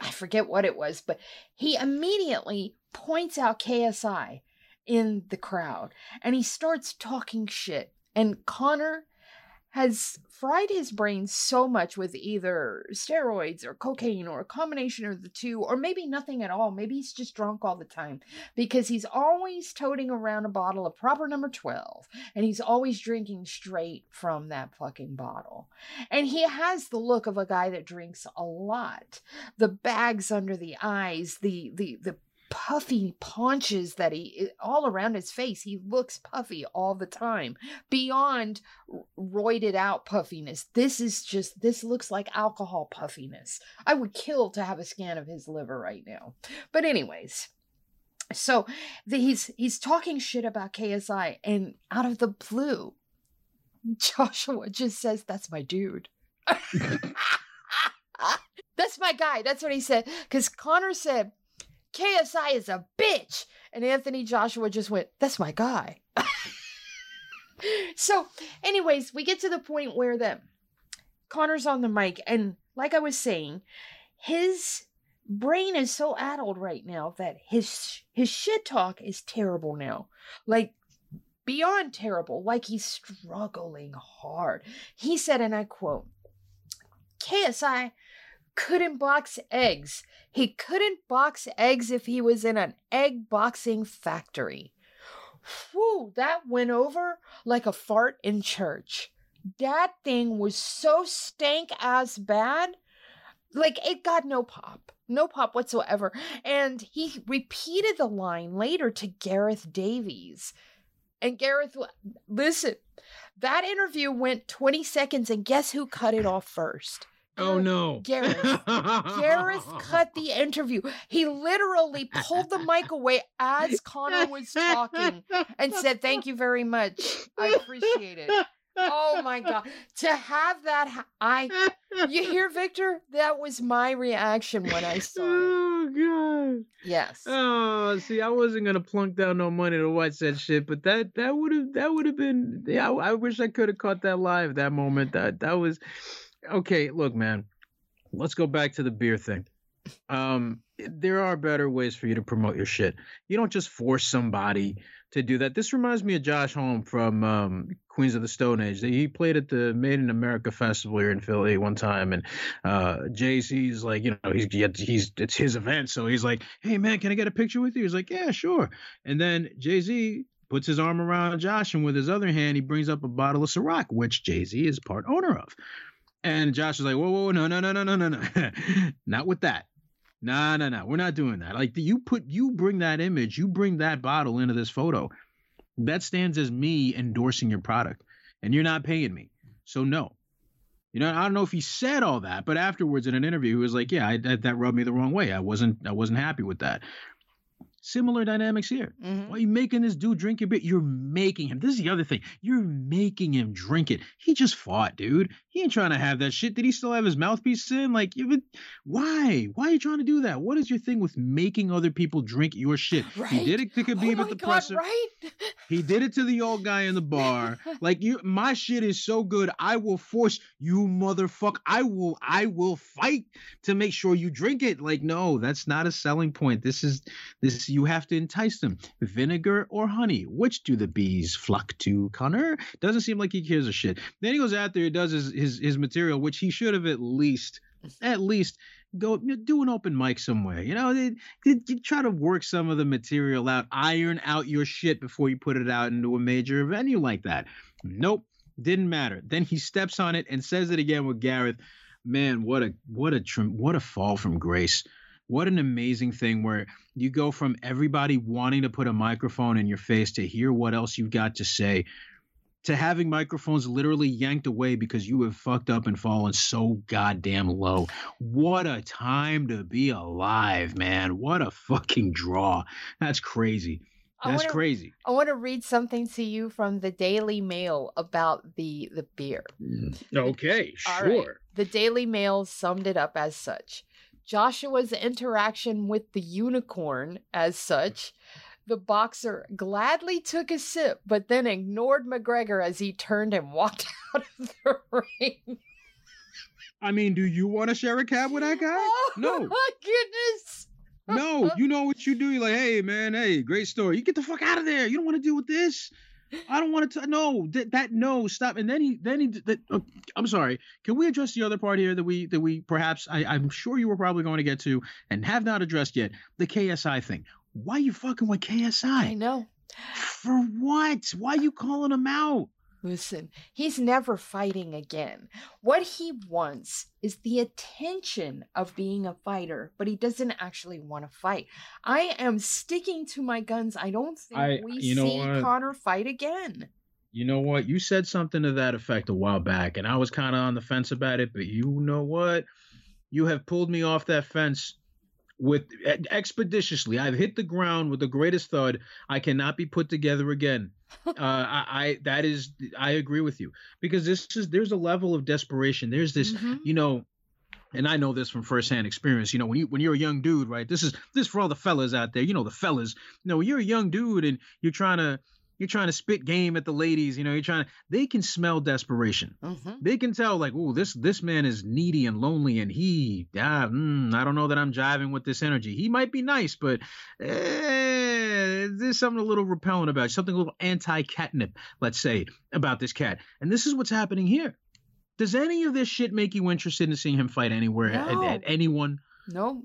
I forget what it was, but he immediately points out KSI in the crowd and he starts talking shit. And Conor has fried his brain so much with either steroids or cocaine or a combination of the two, or maybe nothing at all. Maybe he's just drunk all the time because he's always toting around a bottle of proper number 12 and he's always drinking straight from that fucking bottle. And he has the look of a guy that drinks a lot. The bags under the eyes, the the the puffy paunches that he all around his face. He looks puffy all the time. Beyond roided out puffiness. This is just this looks like alcohol puffiness. I would kill to have a scan of his liver right now. But anyways so the, he's he's talking shit about KSI and out of the blue Joshua just says that's my dude. That's my guy. That's what he said. Cuz Conor said KSI is a bitch and Anthony Joshua just went that's my guy so anyways we get to the point where the Conor's on the mic and like I was saying his brain is so addled right now that his his shit talk is terrible now. Like beyond terrible, like he's struggling hard. He said, and I quote, KSI couldn't box eggs. He couldn't box eggs if he was in an egg boxing factory. Whew, that went over like a fart in church. That thing was so stank as bad. Like it got no pop, no pop whatsoever. And he repeated the line later to Gareth Davies. And Gareth, listen, that interview went 20 seconds, and guess who cut it off first? Oh no. Gareth. Gareth cut the interview. He literally pulled the mic away as Conor was talking and said, Thank you very much. I appreciate it. Oh my god. To have that ha- I you hear Victor? That was my reaction when I saw it. Oh god. Yes. Oh, see, I wasn't gonna plunk down no money to watch that shit, but that that would have that would have been. Yeah, I, I wish I could have caught that live. That moment. That that was okay. Look, man, let's go back to the beer thing. Um, there are better ways for you to promote your shit. You don't just force somebody to do that. This reminds me of Josh Homme from um, Queens of the Stone Age. He played at the Made in America festival here in Philly one time, and uh, Jay Z's like, you know, he's he's it's his event, so he's like, hey man, can I get a picture with you? He's like, yeah, sure. And then Jay Z puts his arm around Josh, and with his other hand, he brings up a bottle of Ciroc, which Jay Z is part owner of. And Josh was like, whoa, whoa, no, no, no, no, no, no, no. not with that. No, no, no. We're not doing that. Like you put you bring that image, you bring that bottle into this photo. That stands as me endorsing your product. And you're not paying me. So no. You know, I don't know if he said all that, but afterwards in an interview, he was like, "Yeah, I, that, that rubbed me the wrong way. I wasn't, I wasn't happy with that." Similar dynamics here. Mhm. Why are you making this dude drink your beer? You're making him. This is the other thing. You're making him drink it. He just fought, dude. He ain't trying to have that shit. Did he still have his mouthpiece in? Like, you would, why? Why are you trying to do that? What is your thing with making other people drink your shit? Right? He did it to oh Khabib my at the god, presser. right? He did it to the old guy in the bar. Like you, my shit is so good. I will force you, motherfucker. I will, I will fight to make sure you drink it. Like, no, that's not a selling point. This is this. You have to entice them. Vinegar or honey? Which do the bees flock to? Conor doesn't seem like he cares a shit. Then he goes out there, he does his his, his material, which he should have at least, at least go do an open mic somewhere. You know, they, they, you try to work some of the material out, iron out your shit before you put it out into a major venue like that. Nope, didn't matter. Then he steps on it and says it again with Gareth. Man, what a what a what a fall from grace. What an amazing thing where you go from everybody wanting to put a microphone in your face to hear what else you've got to say to having microphones literally yanked away because you have fucked up and fallen so goddamn low. What a time to be alive, man. What a fucking draw. That's crazy. I That's wanna- crazy. I want to read something to you from the Daily Mail about the the beer. Mm. Okay, All right. The Daily Mail summed it up as such. Joshua's interaction with the unicorn as mm-hmm. such. The boxer gladly took a sip, but then ignored McGregor as he turned and walked out of the ring. I mean, do you want to share a cab with that guy? Oh No. my goodness! No, you know what you do. You're like, hey, man, hey, great story. You get the fuck out of there. You don't want to deal with this. I don't want to. No, that, that no, stop. And then he, then he, that, uh, I'm sorry. Can we address the other part here that we, that we perhaps, I, I'm sure you were probably going to get to and have not addressed yet the KSI thing. Why you fucking with KSI? I know. For what? Why you calling him out? Listen, he's never fighting again. What he wants is the attention of being a fighter, but he doesn't actually want to fight. I am sticking to my guns. I don't think I- we see? Conor fight again. You know what? You said something to that effect a while back, and I was kind of on the fence about it. But you know what? You have pulled me off that fence with expeditiously. I've hit the ground with the greatest thud. I cannot be put together again. Uh, I, I that is I agree with you because this is there's a level of desperation. There's this Mhm. you know and I know this from firsthand experience. You know, when you when you're a young dude, right? This is this for all the fellas out there. You know, the fellas. You know, you're a young dude and you're trying to you're trying to spit game at the ladies. You know, you're trying. They can smell desperation. Mhm. They can tell, like, oh, this this man is needy and lonely, and he, ah, mm, I don't know that I'm jiving with this energy. He might be nice, but eh, there's something a little repellent about, it, something a little anti catnip, let's say, about this cat. And this is what's happening here. Does any of this shit make you interested in seeing him fight anywhere No. at, at anyone? No,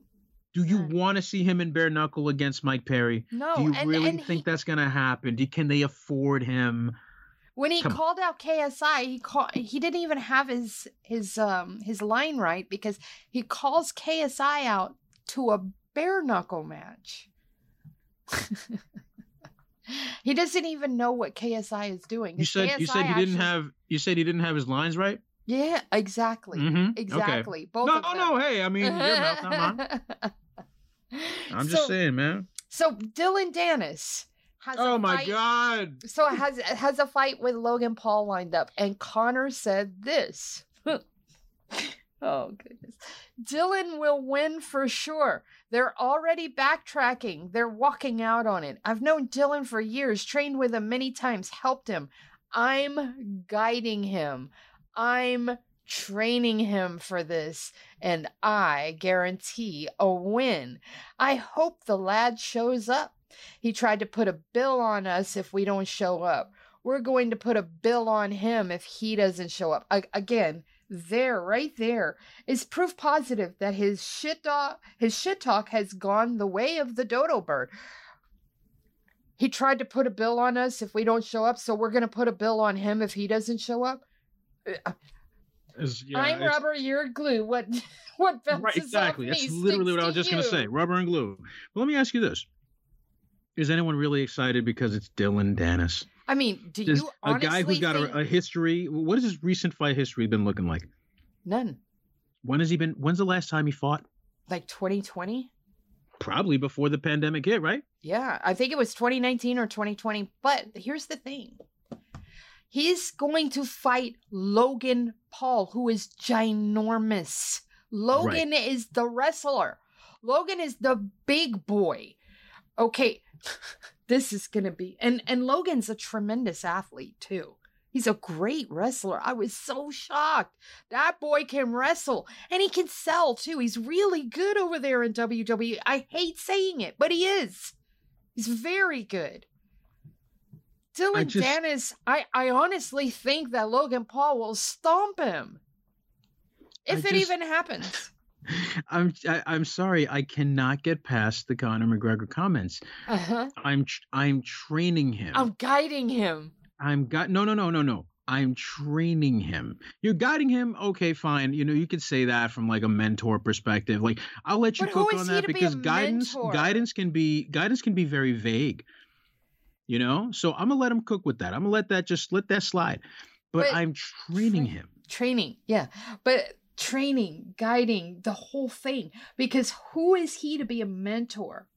Do you None. want to see him in bare knuckle against Mike Perry? no. Do you and, really and think he, that's gonna happen? Do, can they afford him? when he Come on. called out KSI, he called he didn't even have his his um his line right because he calls KSI out to a bare knuckle match. he doesn't even know what KSI is doing. You said you KSI said he didn't have you said he didn't have his lines right. Yeah, exactly. Mm-hmm. Exactly. Both No, of them. no, hey, I mean, your mouth, not mine. I'm just So- saying, man. So Dillon Danis Oh my fight- god. So has has a fight with Logan Paul lined up, and Conor said this. oh goodness, Dillon will win for sure. They're already backtracking. They're walking out on it. I've known Dillon for years, trained with him many times, helped him. I'm guiding him. I'm training him for this, and I guarantee a win. I hope the lad shows up. He tried to put a bill on us if we don't show up. We're going to put a bill on him if he doesn't show up. A- again, there, right there, is proof positive that his shit talk, his shit talk has gone the way of the dodo bird. He tried to put a bill on us if we don't show up, so we're going to put a bill on him if he doesn't show up. Uh, yeah, I'm rubber, you're glue. What what bounces Right, exactly. That's literally what I was just going to say. Rubber and glue. But let me ask you this: Is anyone really excited because it's Dillon Danis? I mean, do Does you a guy who's got think- a, a history? What has his recent fight history been looking like? none When has he been? When's the last time he fought? like 2020? Probably before the pandemic hit, right? Yeah, I think it was 2019 or 2020. But here's the thing he's going to fight Logan Paul, who is ginormous. Logan is the wrestler, Logan is the big boy. Okay, this is going to be, and, and Logan's a tremendous athlete too. He's a great wrestler. I was so shocked. That boy can wrestle and he can sell too. He's really good over there in WWE. I hate saying it, but he is. He's very good. Dillon I just- Danis, I, I honestly think that Logan Paul will stomp him. If I it just- even happens. I'm I, I'm sorry, I cannot get past the Conor McGregor comments. Uh-huh. I'm I'm training him. I'm guiding him. I'm got no no no no no. I'm training him. You're guiding him. Okay, fine. You know you could say that from like a mentor perspective. Like I'll let you But cook on that be because guidance mentor? guidance can be guidance can be very vague. You know, so I'm gonna let him cook with that. I'm gonna let that just let that slide. But, But- I'm training him. Training, yeah. But training, guiding, the whole thing. Because who is he to be a mentor?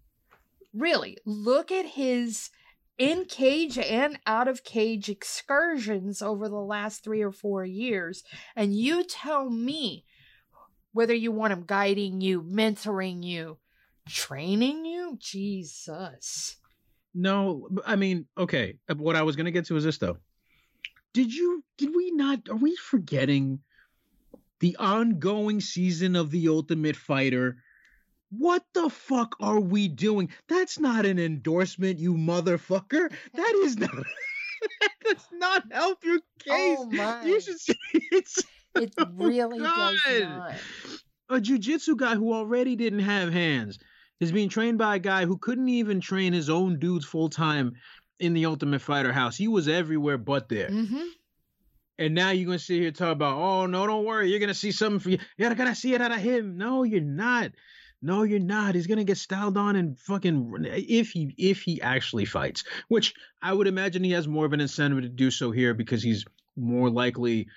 Really, look at his in cage and out of cage excursions over the last three or four years. And you tell me whether you want him guiding you, mentoring you, training you. Jesus. No, I mean, okay. uh, What I was gonna get to is this though. Did you? Did we not? Are we forgetting the ongoing season of the Ultimate Fighter? What the fuck are we doing? That's not an endorsement, you motherfucker. That is not. that does not help your case. Oh my. You should see it's It Oh, really does God. not. a jujitsu guy who already didn't have hands is being trained by a guy who couldn't even train his own dudes full time in the Ultimate Fighter house. He was everywhere but there. hmm And now you're gonna sit here and talk about, oh no, don't worry, you're gonna see something for you. You're gonna see it out of him. No, you're not. No, you're not. He's gonna get styled on and fucking if he if he actually fights, which I would imagine he has more of an incentive to do so here because he's more likely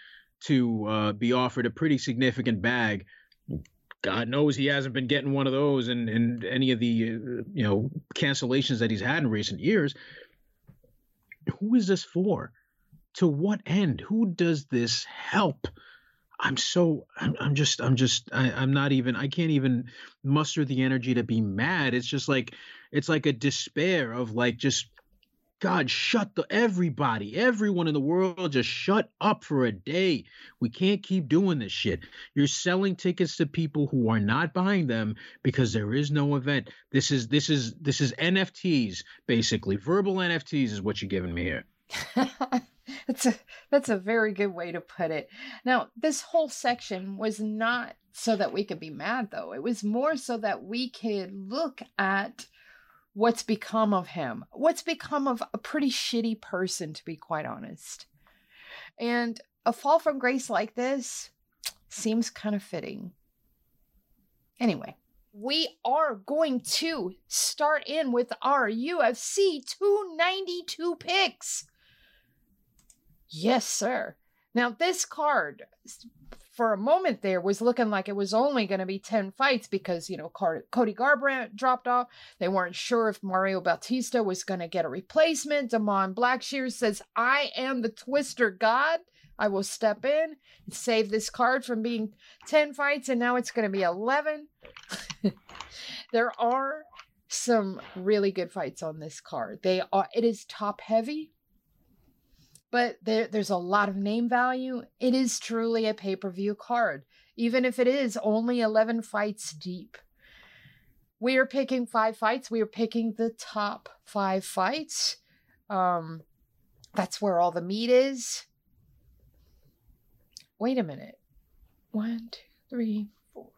to uh, be offered a pretty significant bag. God knows he hasn't been getting one of those in, in any of the uh, you know cancellations that he's had in recent years. Who is this for? To what end? Who does this help? I'm so I'm, I'm just I'm just I, I'm not even I can't even muster the energy to be mad. It's just like it's like a despair of like just God shut the everybody, everyone in the world just shut up for a day. We can't keep doing this shit. You're selling tickets to people who are not buying them because there is no event. This is this is this is NFTs basically. Verbal NFTs is what you're giving me here. that's a that's a very good way to put it. Now, this whole section was not so that we could be mad though. It was more so that we could look at what's become of him. What's become of a pretty shitty person to be quite honest. And a fall from grace like this seems kind of fitting. Anyway, we are going to start in with our UFC 292 picks. Yes, sir. Now, this card, for a moment there, was looking like it was only going to be 10 fights because, you know, Cody Garbrandt dropped off. They weren't sure if Mario Bautista was going to get a replacement. Da'Mon Blackshear says, I am the Twister God. I will step in and save this card from being 10 fights, and now it's going to be 11. there are some really good fights on this card. They are it is top heavy, but there, there's a lot of name value. It is truly a pay-per-view card, even if it is only 11 fights deep. We are picking five fights. We are picking the top five fights. Um, that's where all the meat is. Wait a minute. One, two, three, four.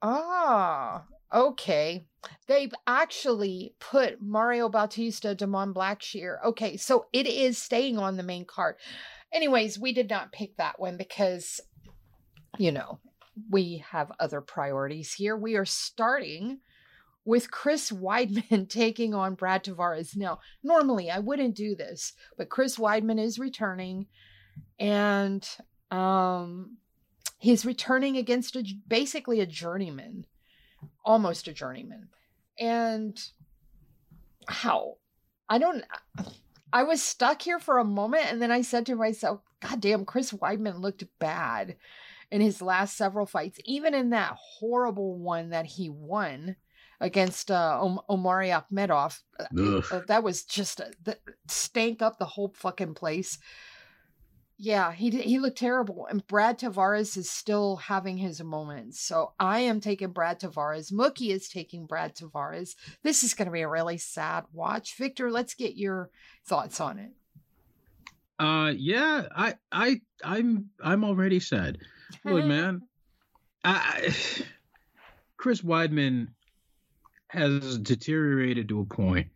Ah, okay. They've actually put Mario Bautista, Da'Mon Blackshear. Okay, so it is staying on the main card. Anyways, we did not pick that one because, you know, we have other priorities here. We are starting with Chris Weidman taking on Brad Tavares. Now, normally I wouldn't do this, but Chris Weidman is returning and um, he's returning against a, basically a journeyman, almost a journeyman. And how? I don't. I was stuck here for a moment, and then I said to myself, "God damn, Chris Weidman looked bad in his last several fights, even in that horrible one that he won." against uh, Om- Omari Akhmedov. Uh, that was just a, that stank up the whole fucking place. Yeah, he did, he looked terrible, and Brad Tavares is still having his moments. So I am taking Brad Tavares. Mookie is taking Brad Tavares. This is going to be a really sad watch. Victor, let's get your thoughts on it. Uh, yeah, I, I, I'm, I'm already sad. Look, man, I, Chris Weidman has deteriorated to a point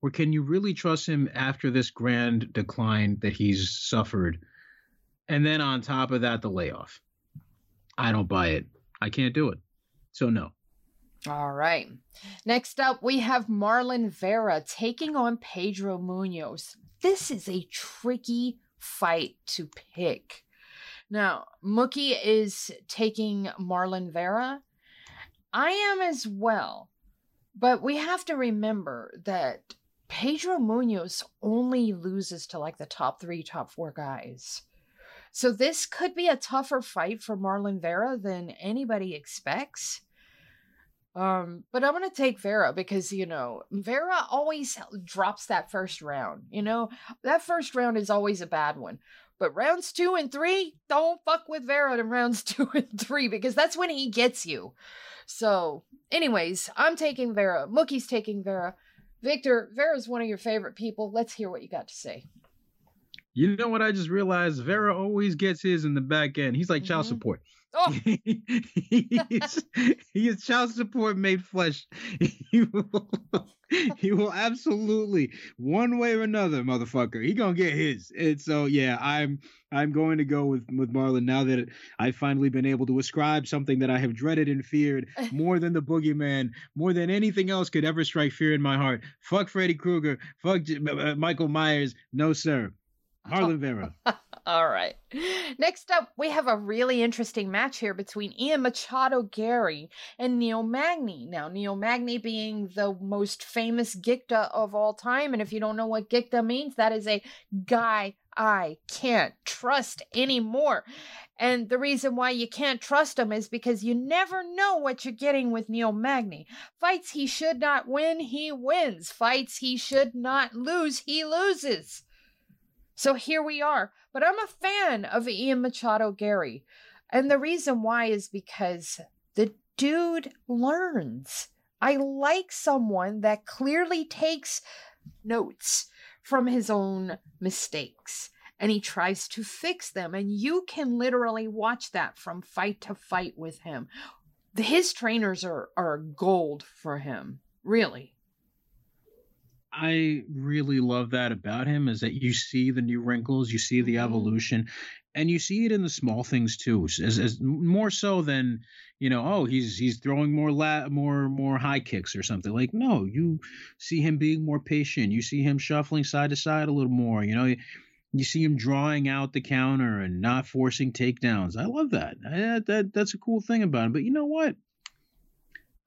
where can you really trust him after this grand decline that he's suffered? And then on top of that, the layoff. I don't buy it. I can't do it. So, no. All right. Next up, we have Marlon Vera taking on Pedro Munhoz. This is a tricky fight to pick. Now, Mookie is taking Marlon Vera. I am as well. But we have to remember that Pedro Munhoz only loses to like the top three, top four guys. So this could be a tougher fight for Marlon Vera than anybody expects. Um, but I'm gonna take Vera because you know Vera always drops that first round. You know that first round is always a bad one. But rounds two and three, don't fuck with Vera in rounds two and three because that's when he gets you. So, anyways, I'm taking Vera. Mookie's taking Vera. Victor, Vera's one of your favorite people. Let's hear what you got to say. You know what I just realized? Vera always gets his in the back end. He's like child mm-hmm. support. Oh. he, is, child support made flesh. He will, he will absolutely, one way or another, motherfucker. He gonna get his. And so yeah, I'm I'm going to go with with Marlon now that I've finally been able to ascribe something that I have dreaded and feared more than the boogeyman, more than anything else could ever strike fear in my heart. Fuck Freddy Krueger. Fuck uh, Michael Myers. No sir. Marlon Vera. All right. Next up, we have a really interesting match here between Ian Machado Garry and Neil Magny. Now, Neil Magny being the most famous Gicta of all time. And if you don't know what Gicta means, that is a guy I can't trust anymore. And the reason why you can't trust him is because you never know what you're getting with Neil Magny. Fights he should not win, he wins. Fights he should not lose, he loses. So here we are. But I'm a fan of Ian Machado Garry. And the reason why is because the dude learns. I like someone that clearly takes notes from his own mistakes and he tries to fix them. And you can literally watch that from fight to fight with him. His trainers are, are gold for him, really. I really love that about him is that you see the new wrinkles, you see the mm-hmm. evolution, and you see it in the small things too, as, as more so than you know. Oh, he's he's throwing more la- more more high kicks or something. Like no, you see him being more patient. You see him shuffling side to side a little more. You know, you see him drawing out the counter and not forcing takedowns. I love that. I, that that's a cool thing about him. But you know what?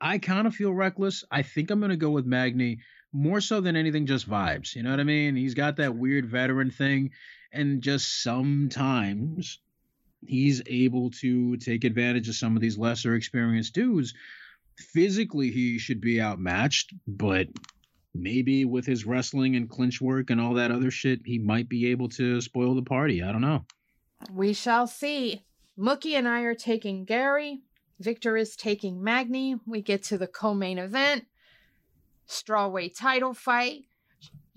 I kind of feel reckless. I think I'm going to go with Magny more so than anything, just vibes. You know what I mean? He's got that weird veteran thing, and just sometimes he's able to take advantage of some of these lesser experienced dudes. Physically, he should be outmatched, but maybe with his wrestling and clinch work and all that other shit, he might be able to spoil the party. I don't know. We shall see. Mookie and I are taking Garry. Victor is taking Magny. We get to the co main event strawweight title fight.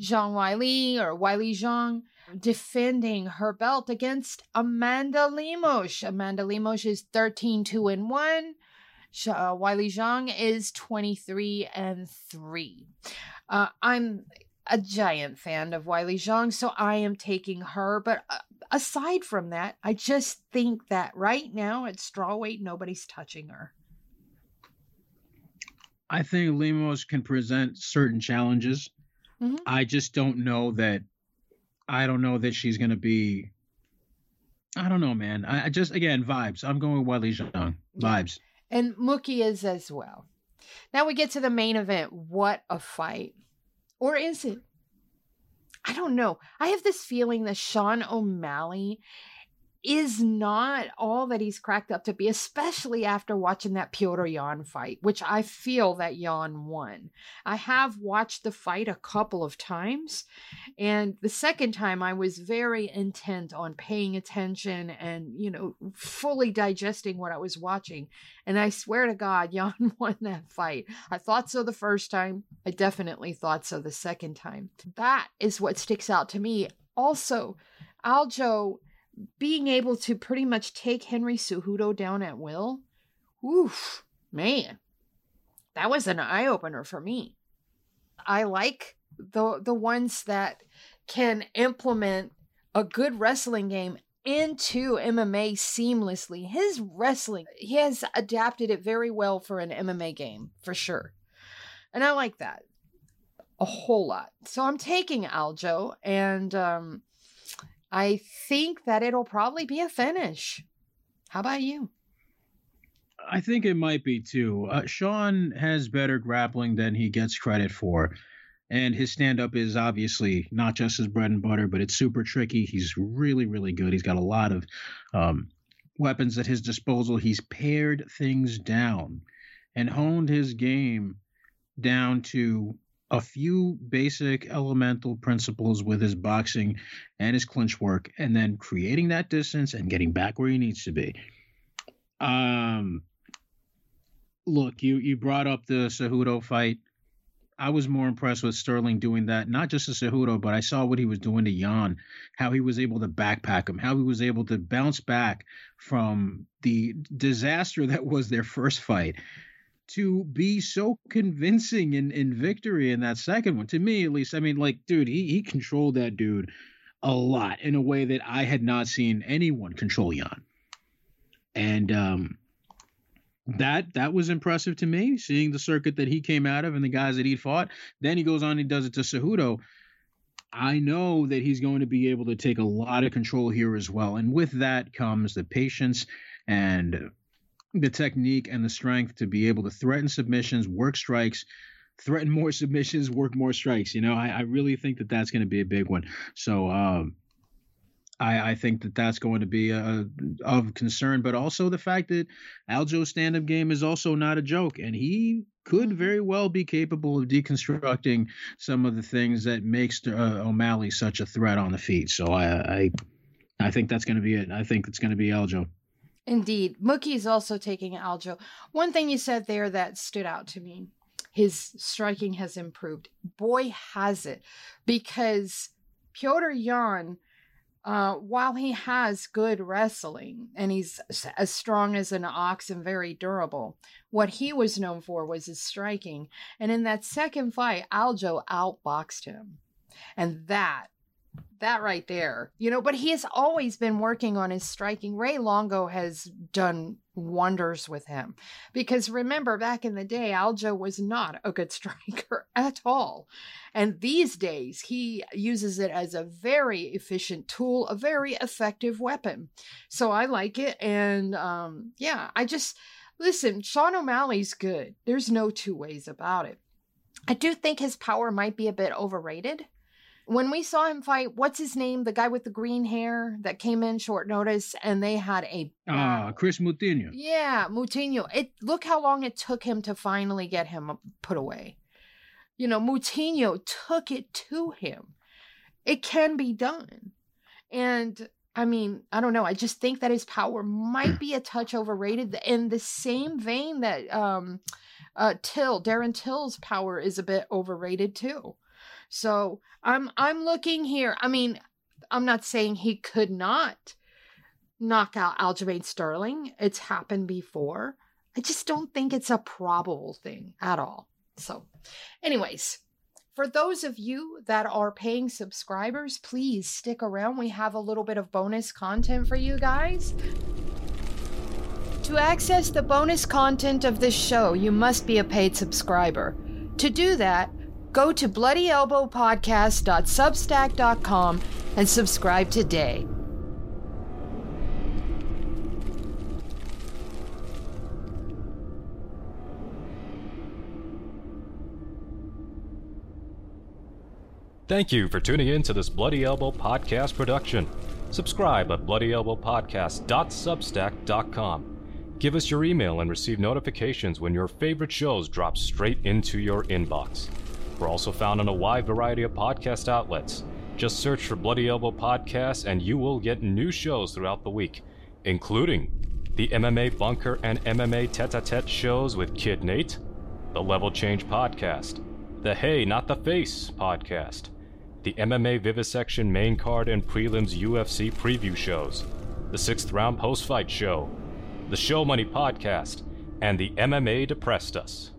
Zhang Weili or Weili Zhang defending her belt against Amanda Lemos. Amanda Lemos is 13 2 and 1. Uh, Weili Zhang is 23 and 3. Uh, I'm a giant fan of Weili Zhang, so I am taking her. But uh, aside from that, I just think that right now at strawweight, nobody's touching her. I think Lemos can present certain challenges. Mm-hmm. I just don't know that. I don't know that she's going to be. I don't know, man. I, I, just again vibes. I'm going with Weili Zhang. Vibes. And Mookie is as well. Now we get to the main event. What a fight. Or is it? I don't know. I have this feeling that Sean O'Malley is not all that he's cracked up to be, especially after watching that Petr Yan fight, which I feel that Yan won. I have watched the fight a couple of times, and the second time I was very intent on paying attention and, you know, fully digesting what I was watching. And I swear to God, Yan won that fight. I thought so the first time. I definitely thought so the second time. That is what sticks out to me. Also, Aljo being able to pretty much take Henry Cejudo down at will, oof, man, that was an eye opener for me. I like the the ones that can implement a good wrestling game into MMA seamlessly. His wrestling, he has adapted it very well for an MMA game, for sure. And I like that a whole lot. So I'm taking Aljo and um I think that it'll probably be a finish. How about you? I think it might be too. Uh, Sean has better grappling than he gets credit for. And his stand up is obviously not just his bread and butter, but it's super tricky. He's really, really good. He's got a lot of um, weapons at his disposal. He's pared things down and honed his game down to a few basic elemental principles with his boxing and his clinch work, and then creating that distance and getting back where he needs to be. Um, look, you you brought up the Cejudo fight. I was more impressed with Sterling doing that, not just to Cejudo, but I saw what he was doing to Yan, how he was able to backpack him, how he was able to bounce back from the disaster that was their first fight to be so convincing in, in victory in that second one. To me, at least, I mean, like, dude, he, he controlled that dude a lot in a way that I had not seen anyone control Yan. And um, that that was impressive to me, seeing the circuit that he came out of and the guys that he'd fought. Then he goes on and does it to Cejudo. I know that he's going to be able to take a lot of control here as well. And with that comes the patience and the technique and the strength to be able to threaten submissions, work strikes, threaten more submissions, work more strikes. You know, I, I really think that that's going to be a big one. So, um, I, I, think that that's going to be a, of concern, but also the fact that Aljo's stand-up game is also not a joke, and he could mm-hmm. very well be capable of deconstructing some of the things that makes uh, O'Malley such a threat on the feet. So I, I, I think that's going to be it. I think it's going to be Aljo. Indeed. Mookie is also taking Aljo. One thing you said there that stood out to me his striking has improved. Boy, has it. Because Pyotr Yan, uh, while he has good wrestling and he's as strong as an ox and very durable, what he was known for was his striking. And in that second fight, Aljo outboxed him. And that that right there, you know, but he has always been working on his striking. Ray Longo has done wonders with him because remember back in the day, Aljo was not a good striker at all. And these days, he uses it as a very efficient tool, a very effective weapon. So I like it. And um, yeah, I just listen, Sean O'Malley's good. There's no two ways about it. I do think his power might be a bit overrated when we saw him fight, what's his name? The guy with the green hair that came in short notice, and they had a ah uh, Kris Moutinho. Yeah, Moutinho. It look how long it took him to finally get him put away. You know, Moutinho took it to him. It can be done, and I mean, I don't know. I just think that his power might be a touch overrated. In the same vein that um, uh, Till Darren Till's power is a bit overrated too. So I'm I'm looking here. I mean, I'm not saying he could not knock out Aljamain Sterling. It's happened before. I just don't think it's a probable thing at all. So, anyways, for those of you that are paying subscribers, please stick around. We have a little bit of bonus content for you guys. To access the bonus content of this show, you must be a paid subscriber. To do that, Go to bloodyelbowpodcast.substack.com and subscribe today. Thank you for tuning in to this Bloody Elbow podcast production. Subscribe at bloodyelbowpodcast.substack.com. Give us your email and receive notifications when your favorite shows drop straight into your inbox. We're also found on a wide variety of podcast outlets. Just search for Bloody Elbow Podcast and you will get new shows throughout the week, including the MMA Bunker and MMA Tete a Tete shows with Kid Nate, the Level Change Podcast, the Hey Not the Face Podcast, the MMA Vivisection main card and prelims UFC preview shows, the Sixth Round Post Fight Show, the Show Money Podcast, and the MMA Depressed Us.